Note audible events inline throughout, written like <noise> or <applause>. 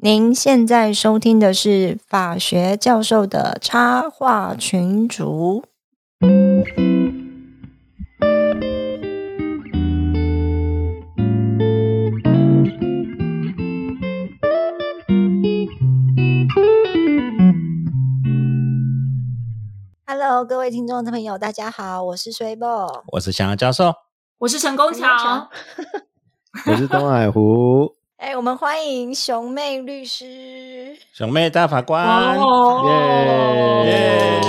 您现在收听的是法学教授的插画群组。Hello，各位听众的朋友，大家好，我是水波。我是翔教授，我是陈功桥，<laughs> 我是东海湖。哎，我们欢迎熊妹律师，熊妹大法官，耶！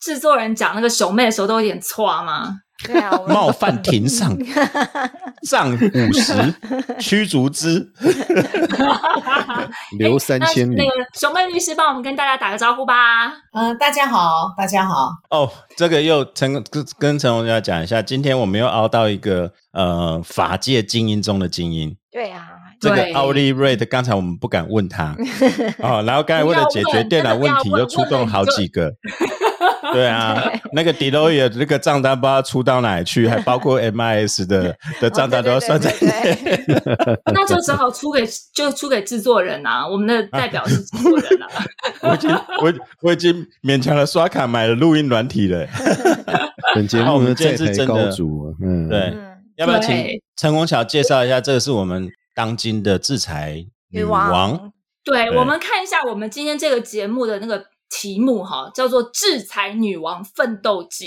制作人讲那个熊妹的时候都有点错吗？<laughs> 冒犯庭上，<laughs> 杖五十，驱逐之。<laughs> 留三千里那那。个熊妹律师帮我们跟大家打个招呼吧。嗯，大家好，大家好。哦，这个又陈跟跟陈红要讲一下，今天我们又熬到一个呃法界精英中的精英。对啊，这个奥利瑞的，刚才我们不敢问他哦，然后刚才为了解决电脑问题，又出动好几个。对啊，那个 Deloitte 那个账单不知道出到哪里去，还包括 <laughs> MIS 的的账单都要算在内。<laughs> 那就只好出给就出给制作人啊，我们的代表是制作人啊。<laughs> 我已经我我已经勉强的刷卡买了录音软体了。本节目呢在们真的台高足啊，嗯，对，嗯，要不要请对陈虹桥介绍一下？这个是我们当今的制裁女王。对，对我们看一下我们今天这个节目的那个题目哈，叫做《制裁女王奋斗记》。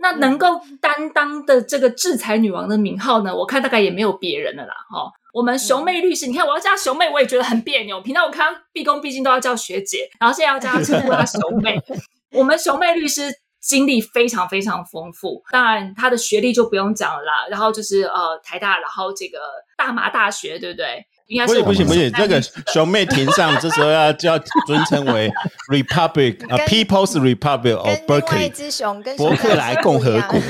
那能够担当的这个制裁女王的名号呢，我看大概也没有别人了啦。哈，我们熊妹律师，你看我要叫她熊妹，我也觉得很别扭。平常我看她毕恭毕敬都要叫学姐，然后现在要叫她称呼她熊妹。我们熊妹律师经历非常非常丰富，当然她的学历就不用讲了啦。然后就是呃台大，然后这个大麻大学，对不对？应该不行不行不行，这个熊妹庭上这时候要就要尊称为 Republic 啊 People's Republic of Berkeley 只熊跟伯克莱共和国。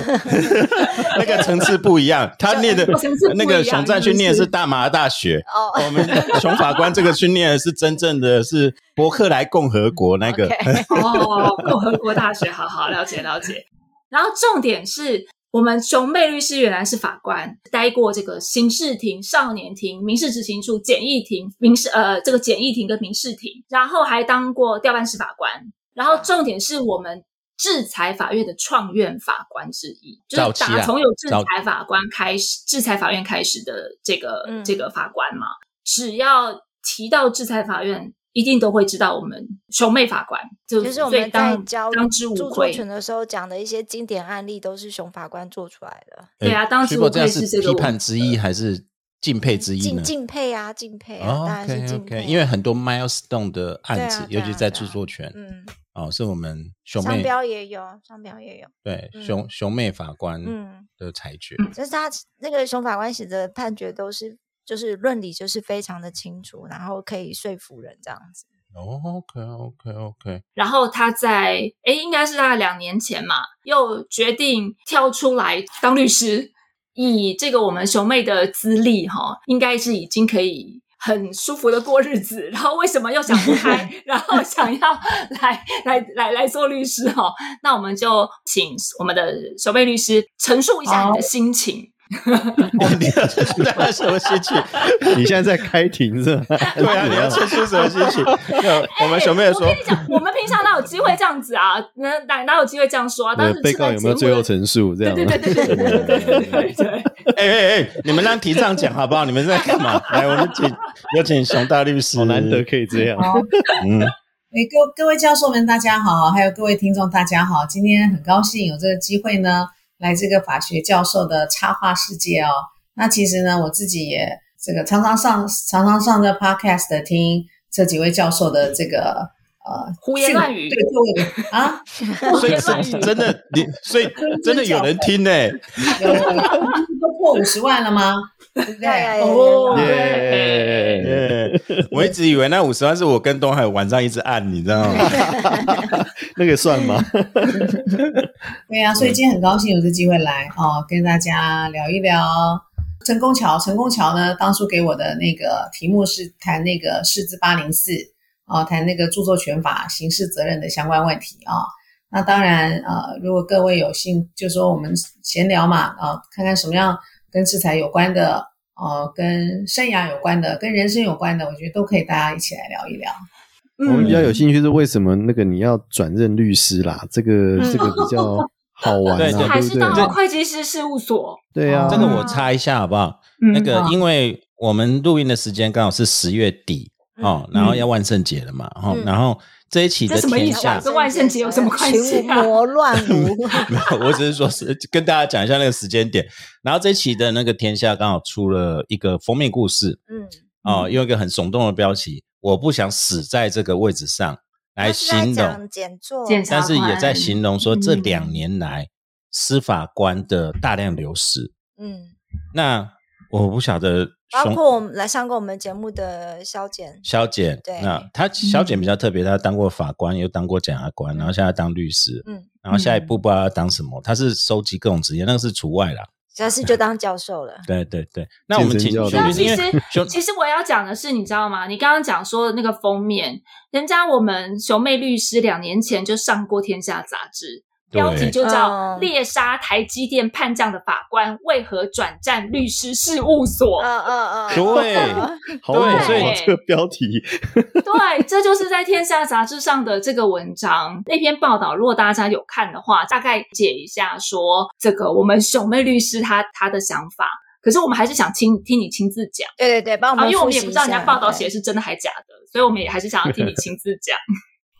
<laughs> 那个层次不一样，他念的 <laughs> 那个熊战去念的是大麻大学，哦。我们熊法官这个去念的是真正的是伯克莱共和国那个。哦，共和国大学，好好了解了解。然后重点是我们熊妹律师原来是法官，待过这个刑事庭、少年庭、民事执行处、简易庭、民事呃这个简易庭跟民事庭，然后还当过调办室法官。然后重点是我们制裁法院的创院法官之一，就是打从有制裁法官开始，制裁法院开始的这个、嗯这个法官嘛，只要提到制裁法院。一定都会知道我们熊妹法官，就就是我们在教当之无著作愧。权的时候讲的一些经典案例，都是熊法官做出来的。对啊当时这样是这个批判之一还是敬佩之一敬呢？敬佩啊，敬佩啊，哦当然是敬佩因为很多 milestone 的案子，尤其在著作权，嗯，哦，是我们熊商妹标也有，商标也有，对嗯熊熊妹法官嗯，的裁决。就是他那个熊法官写的判决都是，就是论理就是非常的清楚，然后可以说服人这样子。哦，OK OK OK，然后他在诶，应该是大概两年前嘛，又决定跳出来当律师，以这个我们熊妹的资历哈，应该是已经可以很舒服的过日子。然后为什么又想不开，<laughs> 然后想要来来来来做律师哈？那我们就请我们的熊妹律师陈述一下你的心情。你要陈述大家什么心情？<laughs> 你现在在开庭是吧？<laughs> 对啊，你要陈述什么心情？那我们熊妹说我跟，你讲，我们平常哪有机会这样子啊？哪哪哪有机会这样说啊？当呃时被告有没有最后陈述？这样吗对对对对对对对。哎哎哎，你们让庭上讲好不好？你们在干嘛？来，我们请有请熊大律师。好难得可以这样。好，嗯，哎，各各位教授们，大家好，还有各位听众，大家好。今天很高兴有这个机会呢，来这个法学教授的插画世界哦。那其实呢，我自己也这个常常上常常上这 podcast 听这几位教授的这个呃胡言乱语啊，<laughs> 所以是真的，你所以真的有人听呢。有有都破五十万了吗？<laughs> 对不对？哦耶！我一直以为那五十万是我跟东海晚上一直按，你知道吗？<laughs> 那个算吗？对呀、所以今天很高兴有这机会来哦，跟大家聊一聊成功桥。成功桥呢，当初给我的那个题目是谈那个释字八零四哦，谈那个著作权法刑事责任的相关问题啊、那当然呃，如果各位有兴，就说我们闲聊嘛啊、看看什么样跟制裁有关的呃，跟生涯有关的、跟人生有关的，我觉得都可以大家一起来聊一聊。我们比较嗯，有兴趣是为什么那个你要转任律师啦？这个这个比较好玩 <laughs> 对啊，还对不对？是当了会计师事务所，对啊，这个我插一下好不好？嗯那个因为我们录音的时间刚好是十月底哦，然后要万圣节了嘛，然后这一期的这什么意思啊？天下。跟万圣节有什么关系啊？群魔乱舞，<laughs> 没有，我只是说是跟大家讲一下那个时间点。然后这一期的那个天下刚好出了一个封面故事。嗯，哦，用一个很耸动的标题，我不想死在这个位置上来形容，但是也在形容说这嗯两年来司法官的大量流失。嗯，那我不晓得包括我们来上过我们节目的肖简，肖简，对那他肖简比较特别，他当过法官，又当过检察官，然后现在当律师，嗯，然后下一步不知道要当什么，他是收集各种职业，那个是除外啦。<laughs> 下次就当教授了。<laughs> 对对对，那我们请其实其实我要讲的是，你知道吗？你刚刚讲说的那个封面，人家我们熊妹律师两年前就上过《天下》杂志，标题就叫嗯《猎杀台积电叛将的法官为何转战律师事务所》。嗯嗯嗯，对 <laughs> 好猛啊！所以这个标题，<laughs> 对，这就是在《天下》杂志上的这个文章那篇报道。如果大家有看的话，大概解一下说这个我们熊妹律师他他的想法。可是我们还是想听听你亲自讲对对对，帮我啊，们因为我们也不知道人家下报道写的是真的还假的，所以我们也还是想要听你亲自讲。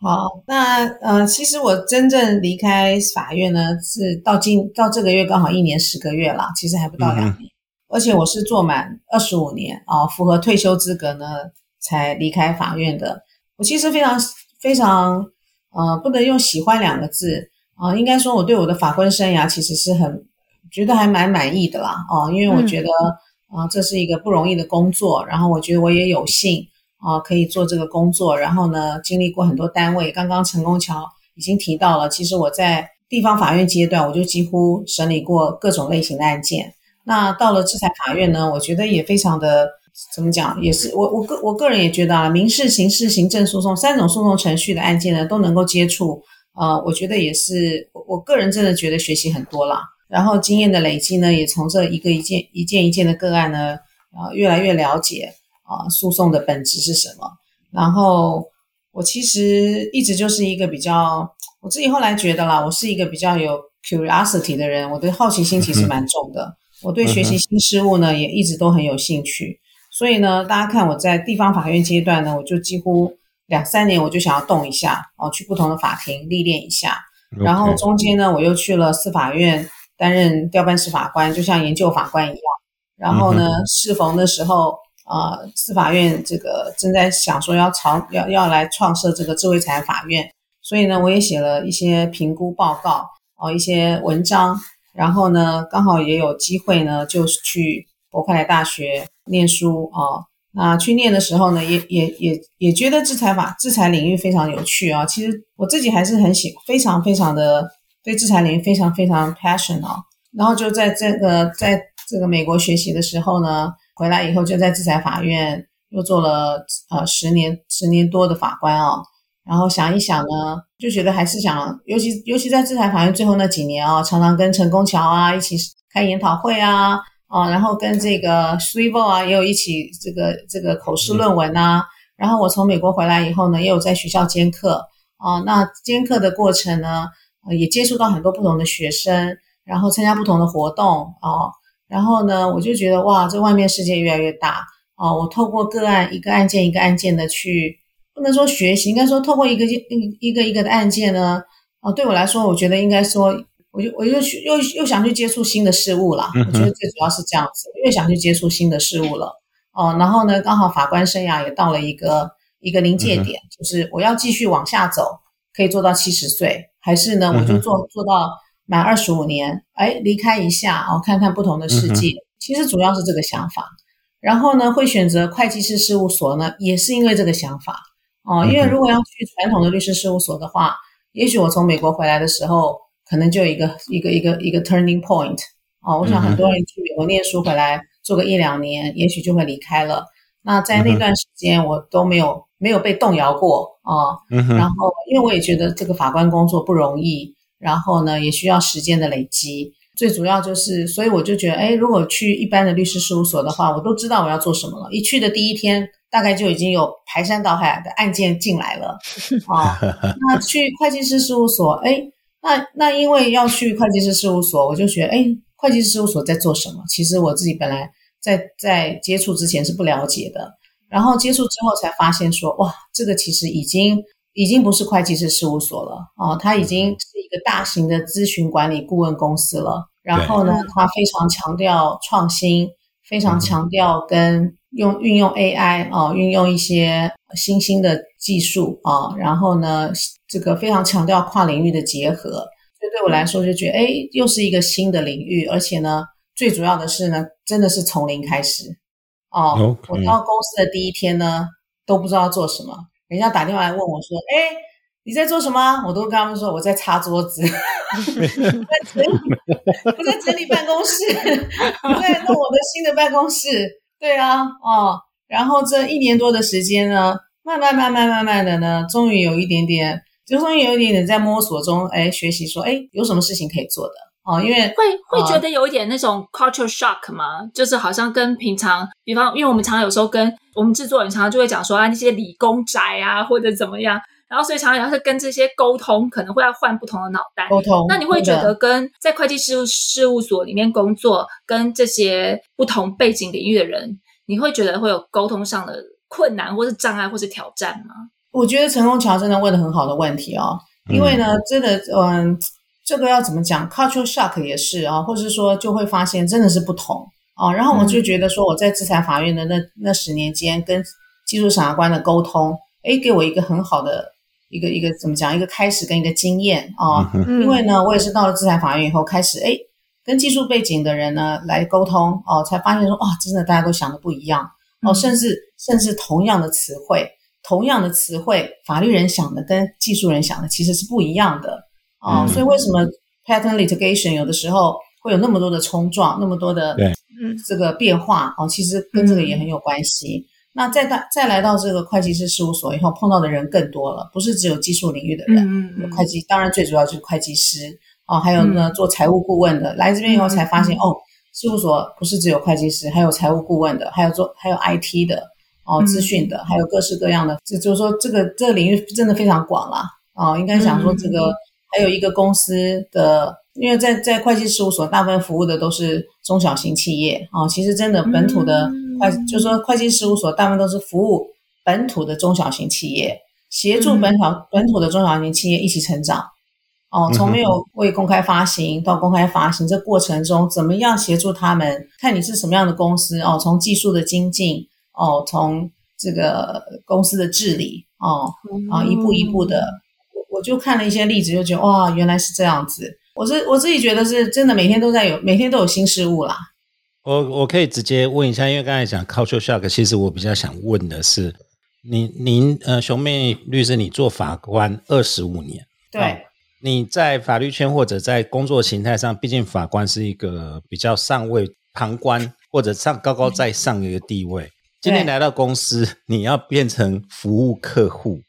好，那呃，其实我真正离开法院呢，是到今到这个月刚好一年十个月啦，其实还不到两年，而且我是做满二十五年啊、符合退休资格呢才离开法院的。我其实非常非常呃，不能用喜欢两个字啊、应该说我对我的法官生涯其实是很觉得还蛮满意的啦哦、因为我觉得啊、这是一个不容易的工作，然后我觉得我也有幸。啊，可以做这个工作，然后呢，经历过很多单位。刚刚陈功桥已经提到了，其实我在地方法院阶段，我就几乎审理过各种类型的案件。那到了制裁法院呢，我觉得也非常的怎么讲，也是我我个我个人也觉得啊，民事、刑事、行政诉讼三种诉讼程序的案件呢，都能够接触。呃，我觉得也是，我我个人真的觉得学习很多啦。然后经验的累积呢，也从这一个一件一件一件的个案呢，啊，越来越了解。啊，诉讼的本质是什么？然后我其实一直就是一个比较，我自己后来觉得啦，我是一个比较有 curiosity 的人，我对好奇心其实蛮重的。我对学习新事物呢，也一直都很有兴趣。所以呢，大家看我在地方法院阶段呢，我就几乎两三年我就想要动一下哦，去不同的法庭历练一下。然后中间呢，我又去了司法院担任调办司法官，就像研究法官一样。然后呢，适逢的时候。呃，司法院这个正在想说要朝要要来创设这个智慧财法院，所以呢，我也写了一些评估报告哦、一些文章，然后呢，刚好也有机会呢，就是去伯克莱大学念书哦。那去念的时候呢，也也也也觉得制裁法制裁领域非常有趣啊。其实我自己还是很喜，非常非常的对制裁领域非常非常 passion 啊。然后就在这个在这个美国学习的时候呢。回来以后就在制裁法院又做了呃十年十年多的法官哦，然后想一想呢，就觉得还是想，尤其尤其在制裁法院最后那几年哦，常常跟陈功桥啊一起开研讨会啊，啊，然后跟这个 s w i v o 啊也有一起这个这个口试论文啊，然后我从美国回来以后呢，也有在学校兼课啊，那兼课的过程呢，呃、也接触到很多不同的学生，然后参加不同的活动哦。然后呢，我就觉得哇，这外面世界越来越大哦。我透过个案一个案件一个案件的去，不能说学习，应该说透过一个一一个一个的案件呢，哦，对我来说，我觉得应该说，我就我又去又又想去接触新的事物了。我觉得最主要是这样子，越想去接触新的事物了哦。然后呢，刚好法官生涯也到了一个一个临界点，就是我要继续往下走，可以做到七十岁，还是呢，我就做做到。满二十五年，哎，离开一下哦，看看不同的世界。嗯、其实主要是这个想法。然后呢，会选择会计师事务所呢，也是因为这个想法哦。因为如果要去传统的律师事务所的话，也许我从美国回来的时候，可能就有一个一个一个一个 turning point 哦。我想很多人去美国念书回来做个一两年，也许就会离开了。那在那段时间，我都没有没有被动摇过哦。然后，因为我也觉得这个法官工作不容易。然后呢，也需要时间的累积。最主要就是，所以我就觉得，哎，如果去一般的律师事务所的话，我都知道我要做什么了。一去的第一天，大概就已经有排山倒海的案件进来了啊。<laughs> 那去会计师事务所，哎，那那因为要去会计师事务所，我就觉得，哎，会计师事务所在做什么？其实我自己本来在在接触之前是不了解的，然后接触之后才发现说，哇，这个其实已经已经不是会计师事务所了哦，它已经是一个大型的咨询管理顾问公司了。然后呢，它非常强调创新，非常强调跟用运用 AI 啊、运用一些新兴的技术啊，然后呢，这个非常强调跨领域的结合。所以对我来说，就觉得哎，又是一个新的领域，而且呢，最主要的是呢，真的是从零开始哦。我到公司的第一天呢，都不知道做什么，人家打电话来问我说：“哎，你在做什么？”我都跟他们说我在擦桌子，<laughs> 我在整理，我在整理办公室，我在弄我的新的办公室。对啊，哦，然后这一年多的时间呢，慢慢慢慢慢慢的呢，终于有一点点，就终于有一点点在摸索中，哎，学习说，哎，有什么事情可以做的哦，因为会会觉得有一点那种 culture shock 吗？就是好像跟平常，比方，因为我们常常有时候跟我们制作人常常就会讲说啊，那些理工宅啊，或者怎么样，然后所以常常要是跟这些沟通，可能会要换不同的脑袋。沟通。那你会觉得跟在会计事务事务所里面工作，跟这些不同背景领域的人，你会觉得会有沟通上的困难，或是障碍，或是挑战吗？我觉得陈功桥真的问的很好的问题哦，因为呢，真的，嗯，这个要怎么讲？cultural shock 也是啊，或者是说就会发现真的是不同啊。然后我就觉得说，我在制裁法院的那那十年间，跟技术审查官的沟通，诶，给我一个很好的一个一个怎么讲，一个开始跟一个经验啊。嗯因为呢，我也是到了制裁法院以后，开始诶跟技术背景的人呢来沟通哦，才发现说，哇，真的大家都想的不一样哦，嗯甚至甚至同样的词汇。同样的词汇，法律人想的跟技术人想的其实是不一样的啊、嗯。所以为什么 patent litigation 有的时候会有那么多的冲撞，那么多的对。嗯。这个变化哦，其实跟这个也很有关系。那再到再来到这个会计师事务所以后，碰到的人更多了，不是只有技术领域的人，嗯有会计，当然最主要就是会计师哦，还有呢做财务顾问的，来这边以后才发现、哦，事务所不是只有会计师，还有财务顾问的，还有做还有 IT 的哦，嗯资讯的，还有各式各样的，这就是说这个这个领域真的非常广啦哦，应该想说这个、还有一个公司的，因为在在会计事务所大部分服务的都是中小型企业哦，其实真的本土的会，就是说会计事务所大部分都是服务本土的中小型企业，协助本土、本土的中小型企业一起成长。哦，从没有未公开发行到公开发行，这过程中怎么样协助他们？看你是什么样的公司哦，从技术的精进哦，从这个公司的治理哦，啊，一步一步的，我我就看了一些例子，就觉得哇，原来是这样子。我是我自己觉得是真的，每天都在有，每天都有新事物啦。我我可以直接问一下，因为刚才讲 culture shock，其实我比较想问的是，您您呃，熊妹律师，你做法官二十五年，对，哦你在法律圈或者在工作形态上，毕竟法官是一个比较上位旁观或者上高高在上的一个地位。今天来到公司，你要变成服务客户，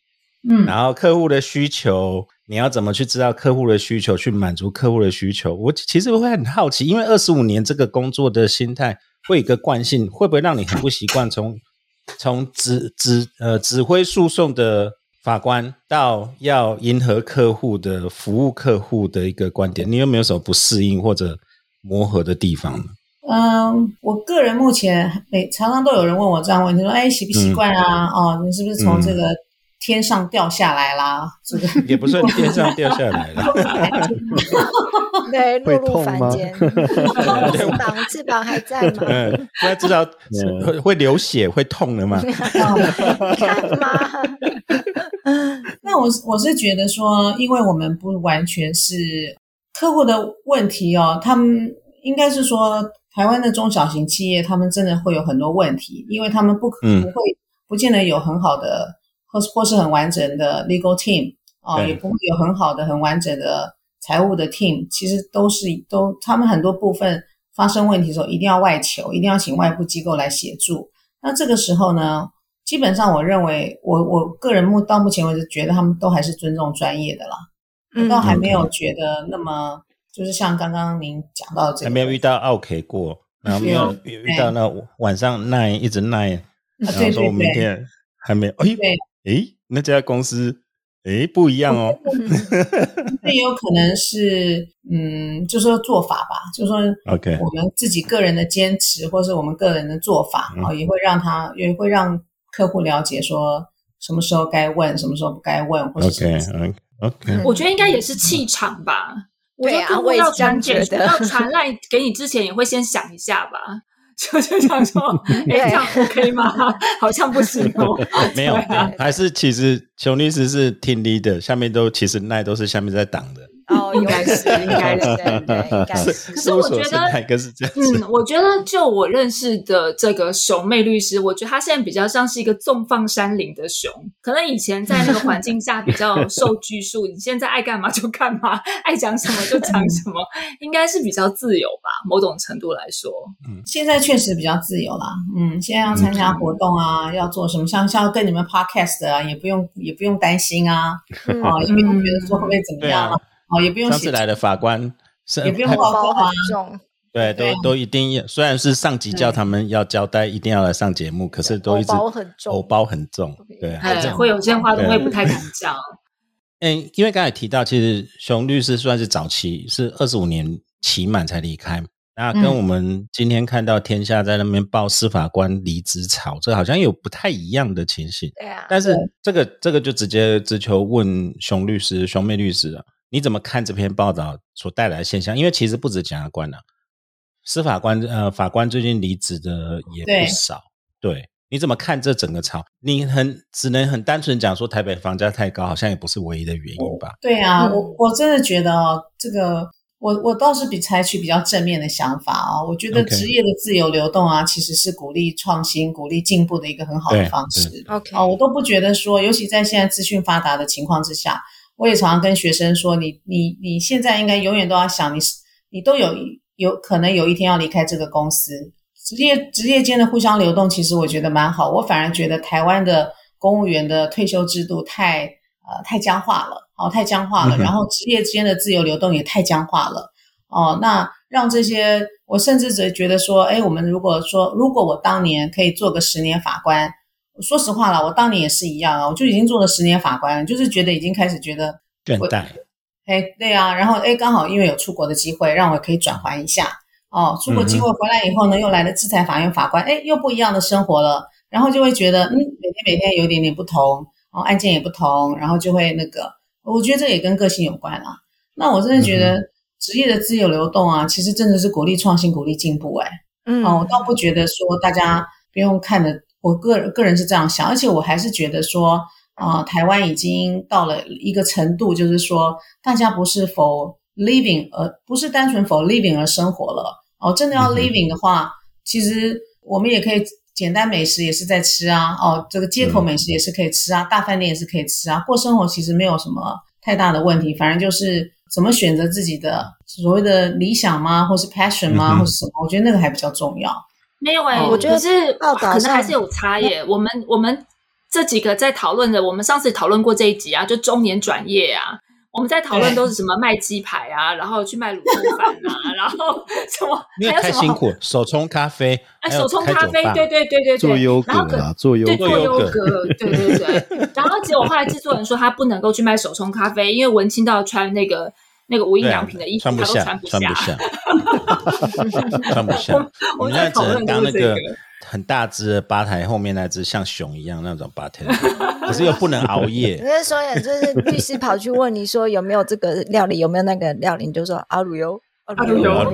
嗯，然后客户的需求，你要怎么去知道客户的需求，去满足客户的需求？我其实会很好奇，因为二十五年这个工作的心态会有一个惯性，会不会让你很不习惯从 <laughs> 从指指呃指挥诉讼的法官到要迎合客户的服务客户的一个观点？你有没有什么不适应或者磨合的地方呢？嗯，我个人目前每常常都有人问我这样问题，说，哎，习不习惯啊？哦，你是不是从这个天上掉下来啦？这个也不算天上掉下来了，<laughs> 对，会落入凡间。翅膀翅膀还在吗？<laughs> 嗯，大家知道嗯会会流血会痛的吗？看吗，<laughs> 那我是我是觉得说，因为我们不完全是客户的问题哦，他们应该是说台湾的中小型企业，他们真的会有很多问题，因为他们不可嗯不会不见得有很好的或是或是很完整的 legal team 哦，对。也不会有很好的很完整的财务的 team，其实都是都他们很多部分发生问题的时候，一定要外求，一定要请外部机构来协助。那这个时候呢，基本上我认为，我我个人目到目前为止觉得他们都还是尊重专业的啦，我倒还没有觉得那么就是像刚刚您讲到这个，还没有遇到 OK 过，然后没有遇遇到那晚上 nine 一直耐，啊然后说我明天还没有，哎对，哎，那家公司哎不一样哦，那也有可能是，嗯，就说做法吧，就说 OK 我们自己个人的坚持，或是我们个人的做法嗯。啊、也会让他，也会让客户了解说什么时候该问，什么时候不该问，或者什 OK 么之类的 OK OK，我觉得应该也是气场吧。我觉对啊得客户要我也是这样传简觉得要传来给你之前，也会先想一下吧。就就想说，哎，对这样 OK 吗？<laughs> 好像不行哦。<laughs> 没有啊，还是其实熊律师是听 leader，下面都其实那都是下面在挡的，哦，应该是应该是对对，应该是。<laughs> 可是我觉得？嗯，我觉得就我认识的这个熊妹律师，我觉得他现在比较像是一个纵放山林的熊。可能以前在那个环境下比较受拘束，你现在爱干嘛就干嘛，爱讲什么就讲什么，应该是比较自由吧，某种程度来说。现在确实比较自由啦，嗯，现在要参加活动啊，要做什么，像像跟你们 podcast 啊，也不用也不用担心啊，嗯哦，也不用觉得说会不会怎么样啊，，哦，也不用写上次来的法官是也不用包很，重，对，对都都一定要，虽然是上级叫他们要交代，一定要来上节目，可是都一直偶包很重偶包很重，对，哎这，样会有些话都会不太敢讲。<laughs> 嗯，因为刚才提到，其实熊律师算是早期，是二十五年期满才离开。那跟嗯我们今天看到天下在那边报司法官离职潮，这好像有不太一样的情形。对啊，但是对这个这个就直接直球问熊律师、熊妹律师了，你怎么看这篇报道所带来的现象？因为其实不止检察官啊，司法官呃法官最近离职的也不少。对，你怎么看这整个潮？你很只能很单纯讲说台北房价太高，好像也不是唯一的原因吧？对啊，嗯我我真的觉得哦，这个我我倒是比采取比较正面的想法啊、我觉得职业的自由流动啊，其实是鼓励创新、鼓励进步的一个很好的方式。OK，哦，我都不觉得说，尤其在现在资讯发达的情况之下，我也常常跟学生说，你你你现在应该永远都要想，你是你都有有可能有一天要离开这个公司，职业职业间的互相流动，其实我觉得蛮好。我反而觉得台湾的公务员的退休制度太呃太僵化了，哦，太僵化了，然后职业间的自由流动也太僵化了。哦，那让这些，我甚至只觉得说，哎，我们如果说，如果我当年可以做个十年法官，说实话了，我当年也是一样啊，我就已经做了十年法官了，就是觉得已经开始觉得，倦怠，哎，对啊，然后哎，刚好因为有出国的机会，让我可以转换一下，哦，出国机会回来以后呢，又来了制裁法院法官，哎，又不一样的生活了，然后就会觉得，嗯，每天每天有一点点不同，哦，案件也不同，然后就会那个，我觉得这也跟个性有关啊。那我真的觉得职业的自由流动啊，其实真的是鼓励创新、鼓励进步、哎。嗯。哦，我倒不觉得说大家不用看的，我个人个人是这样想，而且我还是觉得说，啊、台湾已经到了一个程度，就是说大家不是否 living 而不是单纯否 living 而生活了。哦，真的要 living 的话，其实我们也可以简单美食也是在吃啊，哦，这个街口嗯美食也是可以吃啊，大饭店也是可以吃啊，过生活其实没有什么太大的问题，反正就是怎么选择自己的所谓的理想吗，或是 passion 吗，嗯或是什么？我觉得那个还比较重要。没有哎、哦我觉得是报道可能还是有差耶。我们我们这几个在讨论的，我们上次讨论过这一集啊，就中年转业啊。我们在讨论都是什么卖鸡排啊，然后去卖卤肉饭啊，<laughs> 然后什么 <laughs> 因为还有什么太辛苦，手冲咖啡，哎，手冲咖啡，对对对对对，做优格然后可啦，做优对，格做优格，对对对。<laughs> 然后结果后来制作人说他不能够去卖手冲咖啡，因为文青都要穿那个那个无印良品的衣服，穿不下，他都穿不穿不下，<laughs> 穿不下。我们现在只能当那个很大只的吧台后面那只像熊一样那种吧台，可是又不能熬夜。那时候也就是律师跑去问你说有没有这个料理，有没有那个料理，你就说阿鲁油，阿阿鲁油哎、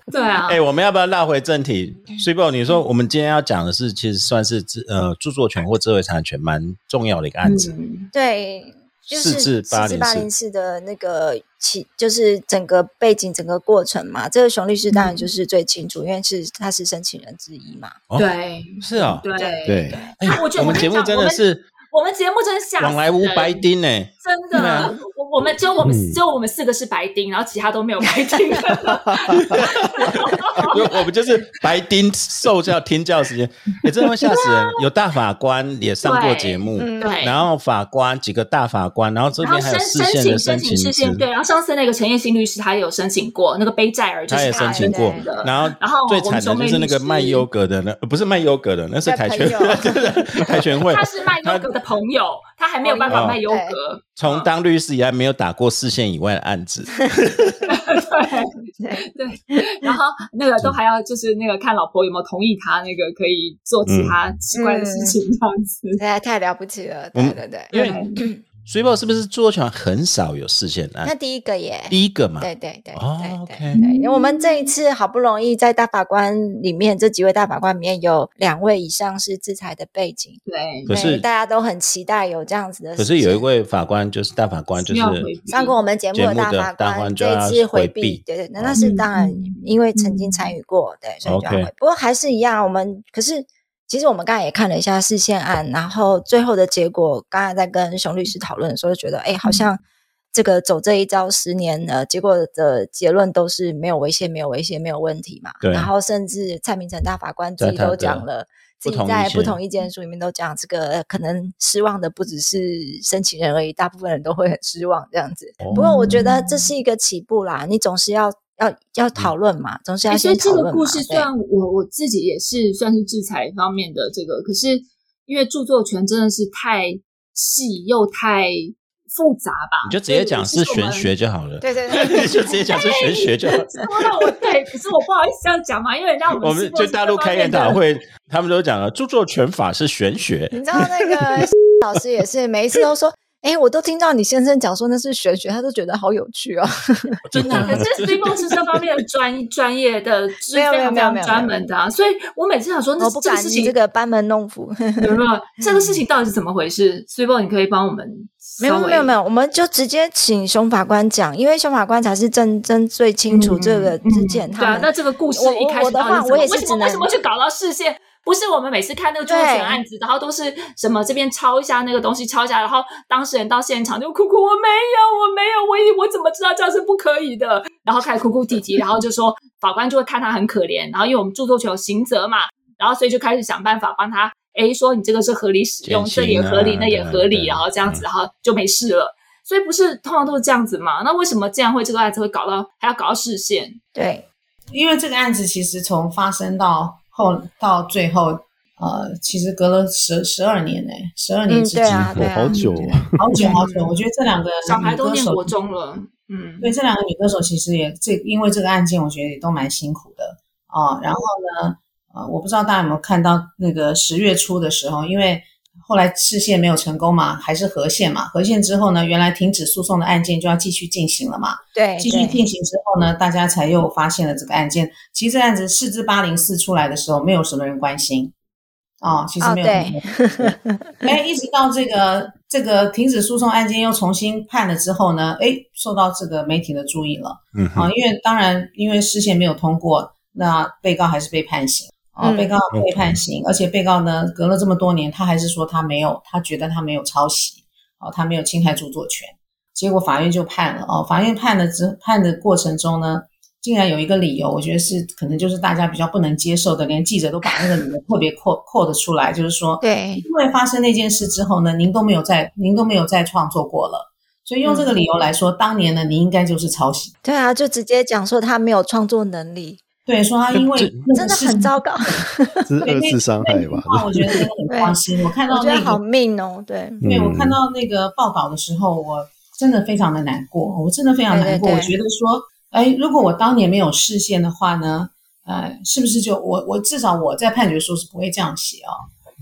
<laughs> 对啊，我们要不要绕回正题 s u p e 你说我们今天要讲的是，其实算是知呃著作权或智慧产权蛮重要的一个案子。嗯对，就是四至四八零四的那个起，就是整个背景、整个过程嘛。这个熊律师当然就是最清楚，因为是他是申请人之一嘛。哦对是哦，对对哎我觉得我们节目真的是我们节目真的是往来无白丁呢。真的，我我们只有我们嗯。只有我们四个是白丁，然后其他都没有白丁。<laughs> 因为我们就是白丁受教听教时间，也真的会吓死人。有大法官也上过节目，嗯对，然后法官几个大法官，然后这边还有申申视线的请申请请视线，对，，然后上次那个陈叶新律师他也有申请过，那个背债儿就他也申请过，然后然后最我们惨的就是那个卖优格的，那呃不是卖优格的，那是台拳那朋友。<laughs> 台拳会。他，是卖优格的朋友，他还没有办法哦。卖优格，从当律师以来没有打过视线以外的案子，<laughs> 对对，然后那个都还要就是那个看老婆有没有同意他那个可以做其他奇怪的事情这样子。实在太了不起了，对对对。因为水宝是不是著作权很少有视线那？第一个耶，第一个嘛，对对对哦对 OK 对对，因为我们这一次好不容易在大法官里面，这几位大法官里面有两位以上是制裁的背景，对，可是大家都很期待有这样子的可。是有一位法官就是大法官，就是上过我们节目的大法大法官这一次回回避对对，那那是当然嗯，因为曾经参与过，对，所以就要 OK 回。不过还是一样，我们可是其实我们刚才也看了一下视线案，然后最后的结果，刚才在跟熊律师讨论的时候，就觉得哎，好像这个走这一招十年，呃，结果的结论都是没有违宪，没有违宪，没有问题嘛。对然后甚至蔡明诚大法官自己都讲了。自己在不同意见书里面都讲，这个呃可能失望的不只是申请人而已，大部分人都会很失望这样子。哦不过我觉得这是一个起步啦，你总是要要要讨论嘛，总是要哎所以这先讨论嘛。个故事虽然我我自己也是算是制裁方面的这个，可是因为著作权真的是太细又太复杂吧，<laughs> <laughs> 你就直接讲是玄学就好了，对对对你就直接讲是玄学就好了。说到我对，可是我不好意思这样讲嘛，因为人家我们我们就大陆开研讨会，他们都讲了，著作权法是玄学，你知道那个 <laughs> 老师也是每一次都说，哎，我都听到你先生讲说那是玄学，他都觉得好有趣哦。<laughs> 真的，可是 <laughs> t r 是这方面的专专业的，是没有非常非常没有没有专门的啊，所以我每次想说，那我不敢这个事情你这个班门弄斧。有没有这个事情到底是怎么回事 t r 你可以帮我们没有没有没有，我们就直接请熊法官讲，因为熊法官才是真真最清楚这个之前对啊，他。那这个故事我一开我的话始到底是怎么我也是只能为什么为什么去搞到视线？不是我们每次看那个著作权案子，然后都是什么这边抄一下那个东西抄一下，然后当事人到现场就哭哭，我没有，我没有，我以我怎么知道这样是不可以的？然后开始哭哭啼啼，然后就说法官就会看他很可怜，然后因为我们著作权有刑责嘛，然后所以就开始想办法帮他，诶，说你这个是合理使用，这也合理，啊那也合理，然后这样子，然后就没事了。所以不是通常都是这样子嘛？那为什么这样会这个案子会搞到还要搞到视线？对，因为这个案子其实从发生到后到最后，呃，其实隔了十十二年呢，十二年嗯，之久，对啊，对啊，好久啊，<laughs> 好久好久。我觉得这两个小孩都女歌手念国中了，嗯，对，这两个女歌手其实也这因为这个案件，我觉得也都蛮辛苦的啊、然后呢，呃，我不知道大家有没有看到那个十月初的时候，因为后来视线没有成功嘛，还是和线嘛。和线之后呢，原来停止诉讼的案件就要继续进行了嘛。对，继续进行之后呢，大家才又发现了这个案件。其实这案子四至八零四出来的时候，没有什么人关心。哦，其实哦没有什么人关心。<laughs> 哎，一直到这个这个停止诉讼案件又重新判了之后呢，哎，受到这个媒体的注意了。嗯哼啊，因为当然因为视线没有通过，那被告还是被判刑。啊，嗯被告被判刑，而且被告呢隔了这么多年，他还是说他没有，他觉得他没有抄袭，哦，他没有侵害著作权。结果法院就判了哦，法院判了之判的过程中呢，竟然有一个理由，我觉得是可能就是大家比较不能接受的，连记者都把那个理由特别扩扩的出来，就是说，对，因为发生那件事之后呢，您都没有再您都没有再创作过了，所以用这个理由来说，当年呢，你应该就是抄袭。对啊，就直接讲说他没有创作能力，对，说他因为真的很糟糕，<laughs> 这是二次伤害吧？话我觉得真的很伤心。我看到那个好，命哦，对，对我嗯看到那个报道的时候，我真的非常的难过，我真的非常难过。我觉得说，哎，如果我当年没有视线的话呢，呃，是不是就我我至少我在判决书是不会这样写哦。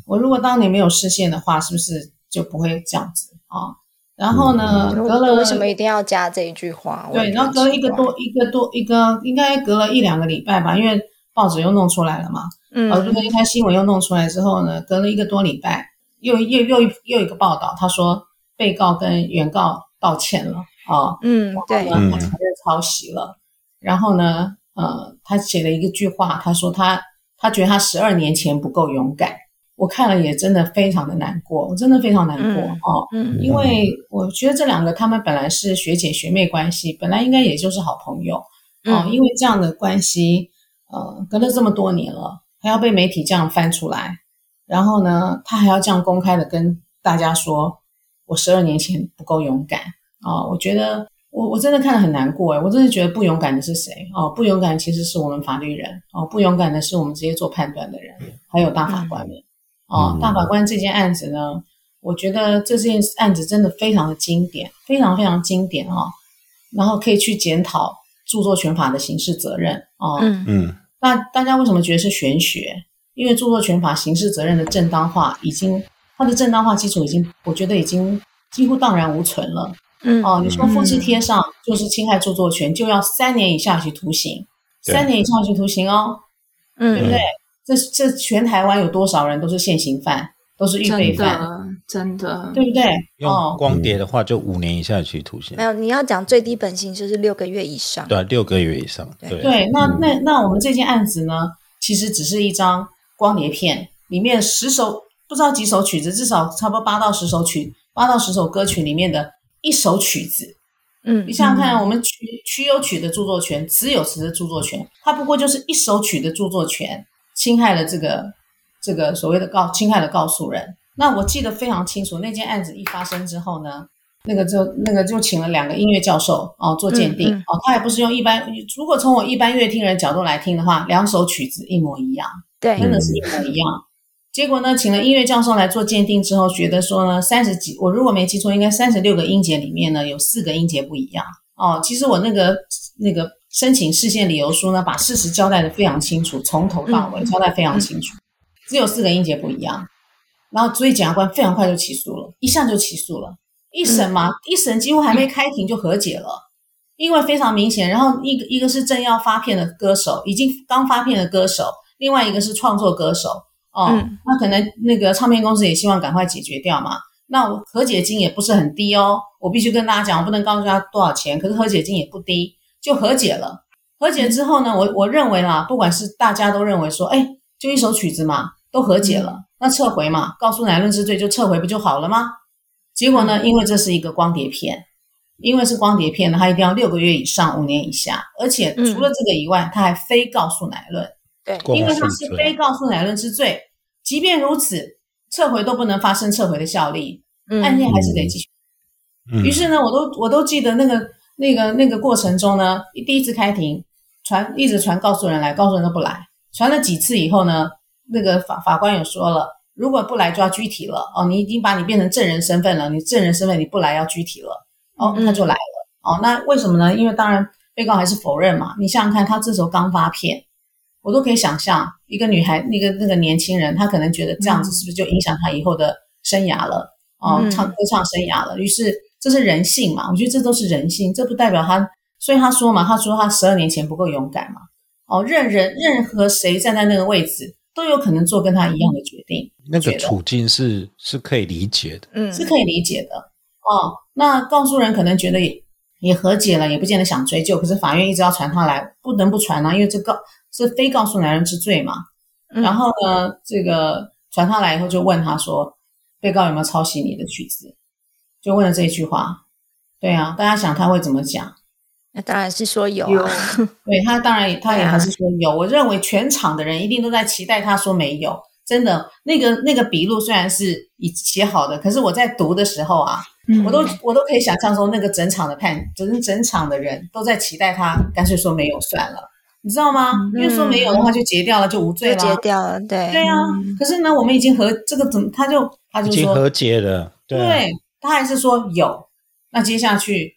我如果当年没有视线的话，是不是就不会这样子啊？然后呢，嗯隔了为什么一定要加这一句话？对，然后隔了一个多一个多一个，应该隔了一两个礼拜吧，因为报纸又弄出来了嘛。嗯哦，这个一看新闻又弄出来之后呢，隔了一个多礼拜，又又又一又一个报道，他说被告跟原告道歉了啊，嗯，对，然后呢，他承认抄袭了，然后呢，呃，他写了一个句话，他说他他觉得他十二年前不够勇敢我看了也真的非常的难过，我真的非常难过嗯哦。嗯因为我觉得这两个他们本来是学姐学妹关系，本来应该也就是好朋友哦。嗯因为这样的关系，呃，隔了这么多年了，还要被媒体这样翻出来，然后呢，他还要这样公开的跟大家说，我十二年前不够勇敢啊、我觉得我我真的看了很难过哎，我真的觉得不勇敢的是谁哦？不勇敢其实是我们法律人哦，不勇敢的是我们这些做判断的人，还有大法官们哦。嗯大法官这件案子呢，我觉得这件案子真的非常的经典，非常非常经典哦。然后可以去检讨著作权法的刑事责任哦。嗯嗯那大家为什么觉得是玄学？因为著作权法刑事责任的正当化已经，它的正当化基础已经，我觉得已经几乎荡然无存了。嗯哦，你说复制贴上就是侵害著作权，就要三年以下有期徒刑，三年以上有期徒刑哦，嗯对不嗯对？这这全台湾有多少人都是现行犯，都是预备真犯，的真的，对不对？用哦，光碟的话，就五年以下有期徒刑。没，有，你要讲最低本刑就是六个月以上。对啊，六个月以上，对。对。对，那那那我们这件案子呢，其实只是一张光碟片，里面十首不知道几首曲子，至少差不多八到十首曲，八到十首歌曲里面的一首曲子。嗯。你想想看，我们曲曲有曲的著作权，词有词的著作权，它不过就是一首曲的著作权侵害了这个这个所谓的告侵害了告诉人。那我记得非常清楚，那件案子一发生之后呢，那个就那个就请了两个音乐教授哦做鉴定、嗯嗯哦，他也不是用一般，如果从我一般乐听人角度来听的话，两首曲子一模一样，对，真的是一模一样。结果呢，请了音乐教授来做鉴定之后，觉得说呢，三十几，我如果没记错，应该三十六个音节里面呢，有四个音节不一样。哦，其实我那个那个申请事件理由书呢，把事实交代的非常清楚，从头到尾交代非常清楚，只有四个音节不一样。然后，所以检察官非常快就起诉了，一下就起诉了，一审嘛，一审几乎还没开庭就和解了，因为非常明显。然后一个一个是正要发片的歌手，已经刚发片的歌手，另外一个是创作歌手，哦，嗯那可能那个唱片公司也希望赶快解决掉嘛。那我和解金也不是很低哦，我必须跟大家讲，我不能告诉他多少钱，可是和解金也不低，就和解了。和解之后呢，我我认为啦，不管是大家都认为说，哎，就一首曲子嘛，都和解了，那撤回嘛，告诉乃论之罪就撤回不就好了吗？结果呢，因为这是一个光碟片，因为是光碟片呢，它一定要六个月以上，五年以下，而且除了这个以外，它还非告诉乃论。对，因为它是非告诉乃论之罪。即便如此，撤回都不能发生撤回的效力，案嗯件还是得继续。嗯于是呢，我都我都记得那个那个那个过程中呢，第一次开庭传一直传告诉人来，告诉人都不来，传了几次以后呢，那个法法官有说了，如果不来就要拘提了哦，你已经把你变成证人身份了，你证人身份你不来要拘提了哦，嗯他就来了哦，那为什么呢？因为当然被告还是否认嘛，你想想看，他这时候刚发片。我都可以想象，一个女孩，那个那个年轻人，他可能觉得这样子是不是就影响他以后的生涯了？哦，嗯唱歌唱生涯了。于是这是人性嘛？我觉得这都是人性，这不代表他。所以他说嘛，他说他十二年前不够勇敢嘛。哦，任人任何谁站在那个位置，都有可能做跟他一样的决定，那个处境是是可以理解的，嗯是可以理解的。哦，那告诉人可能觉得也也和解了，也不见得想追究，可是法院一直要传他来，不能不传啊，因为这告是非告诉男人之罪嘛。嗯然后呢，这个传他来以后就问他说，被告有没有抄袭你的曲子？就问了这一句话。对啊，大家想他会怎么讲？那当然是说有对他当然也他也还是说有。我认为全场的人一定都在期待他说没有。真的，那个那个笔录虽然是已写好的，可是我在读的时候啊，嗯我都我都可以想象说，那个整场的判，整整场的人都在期待他，干脆说没有算了，你知道吗？因为说没有的话就结掉了，就无罪了。结掉了，对，对啊，可是呢，我们已经和这个怎么，他就他就说，已经和解了，对他还是说有。那接下去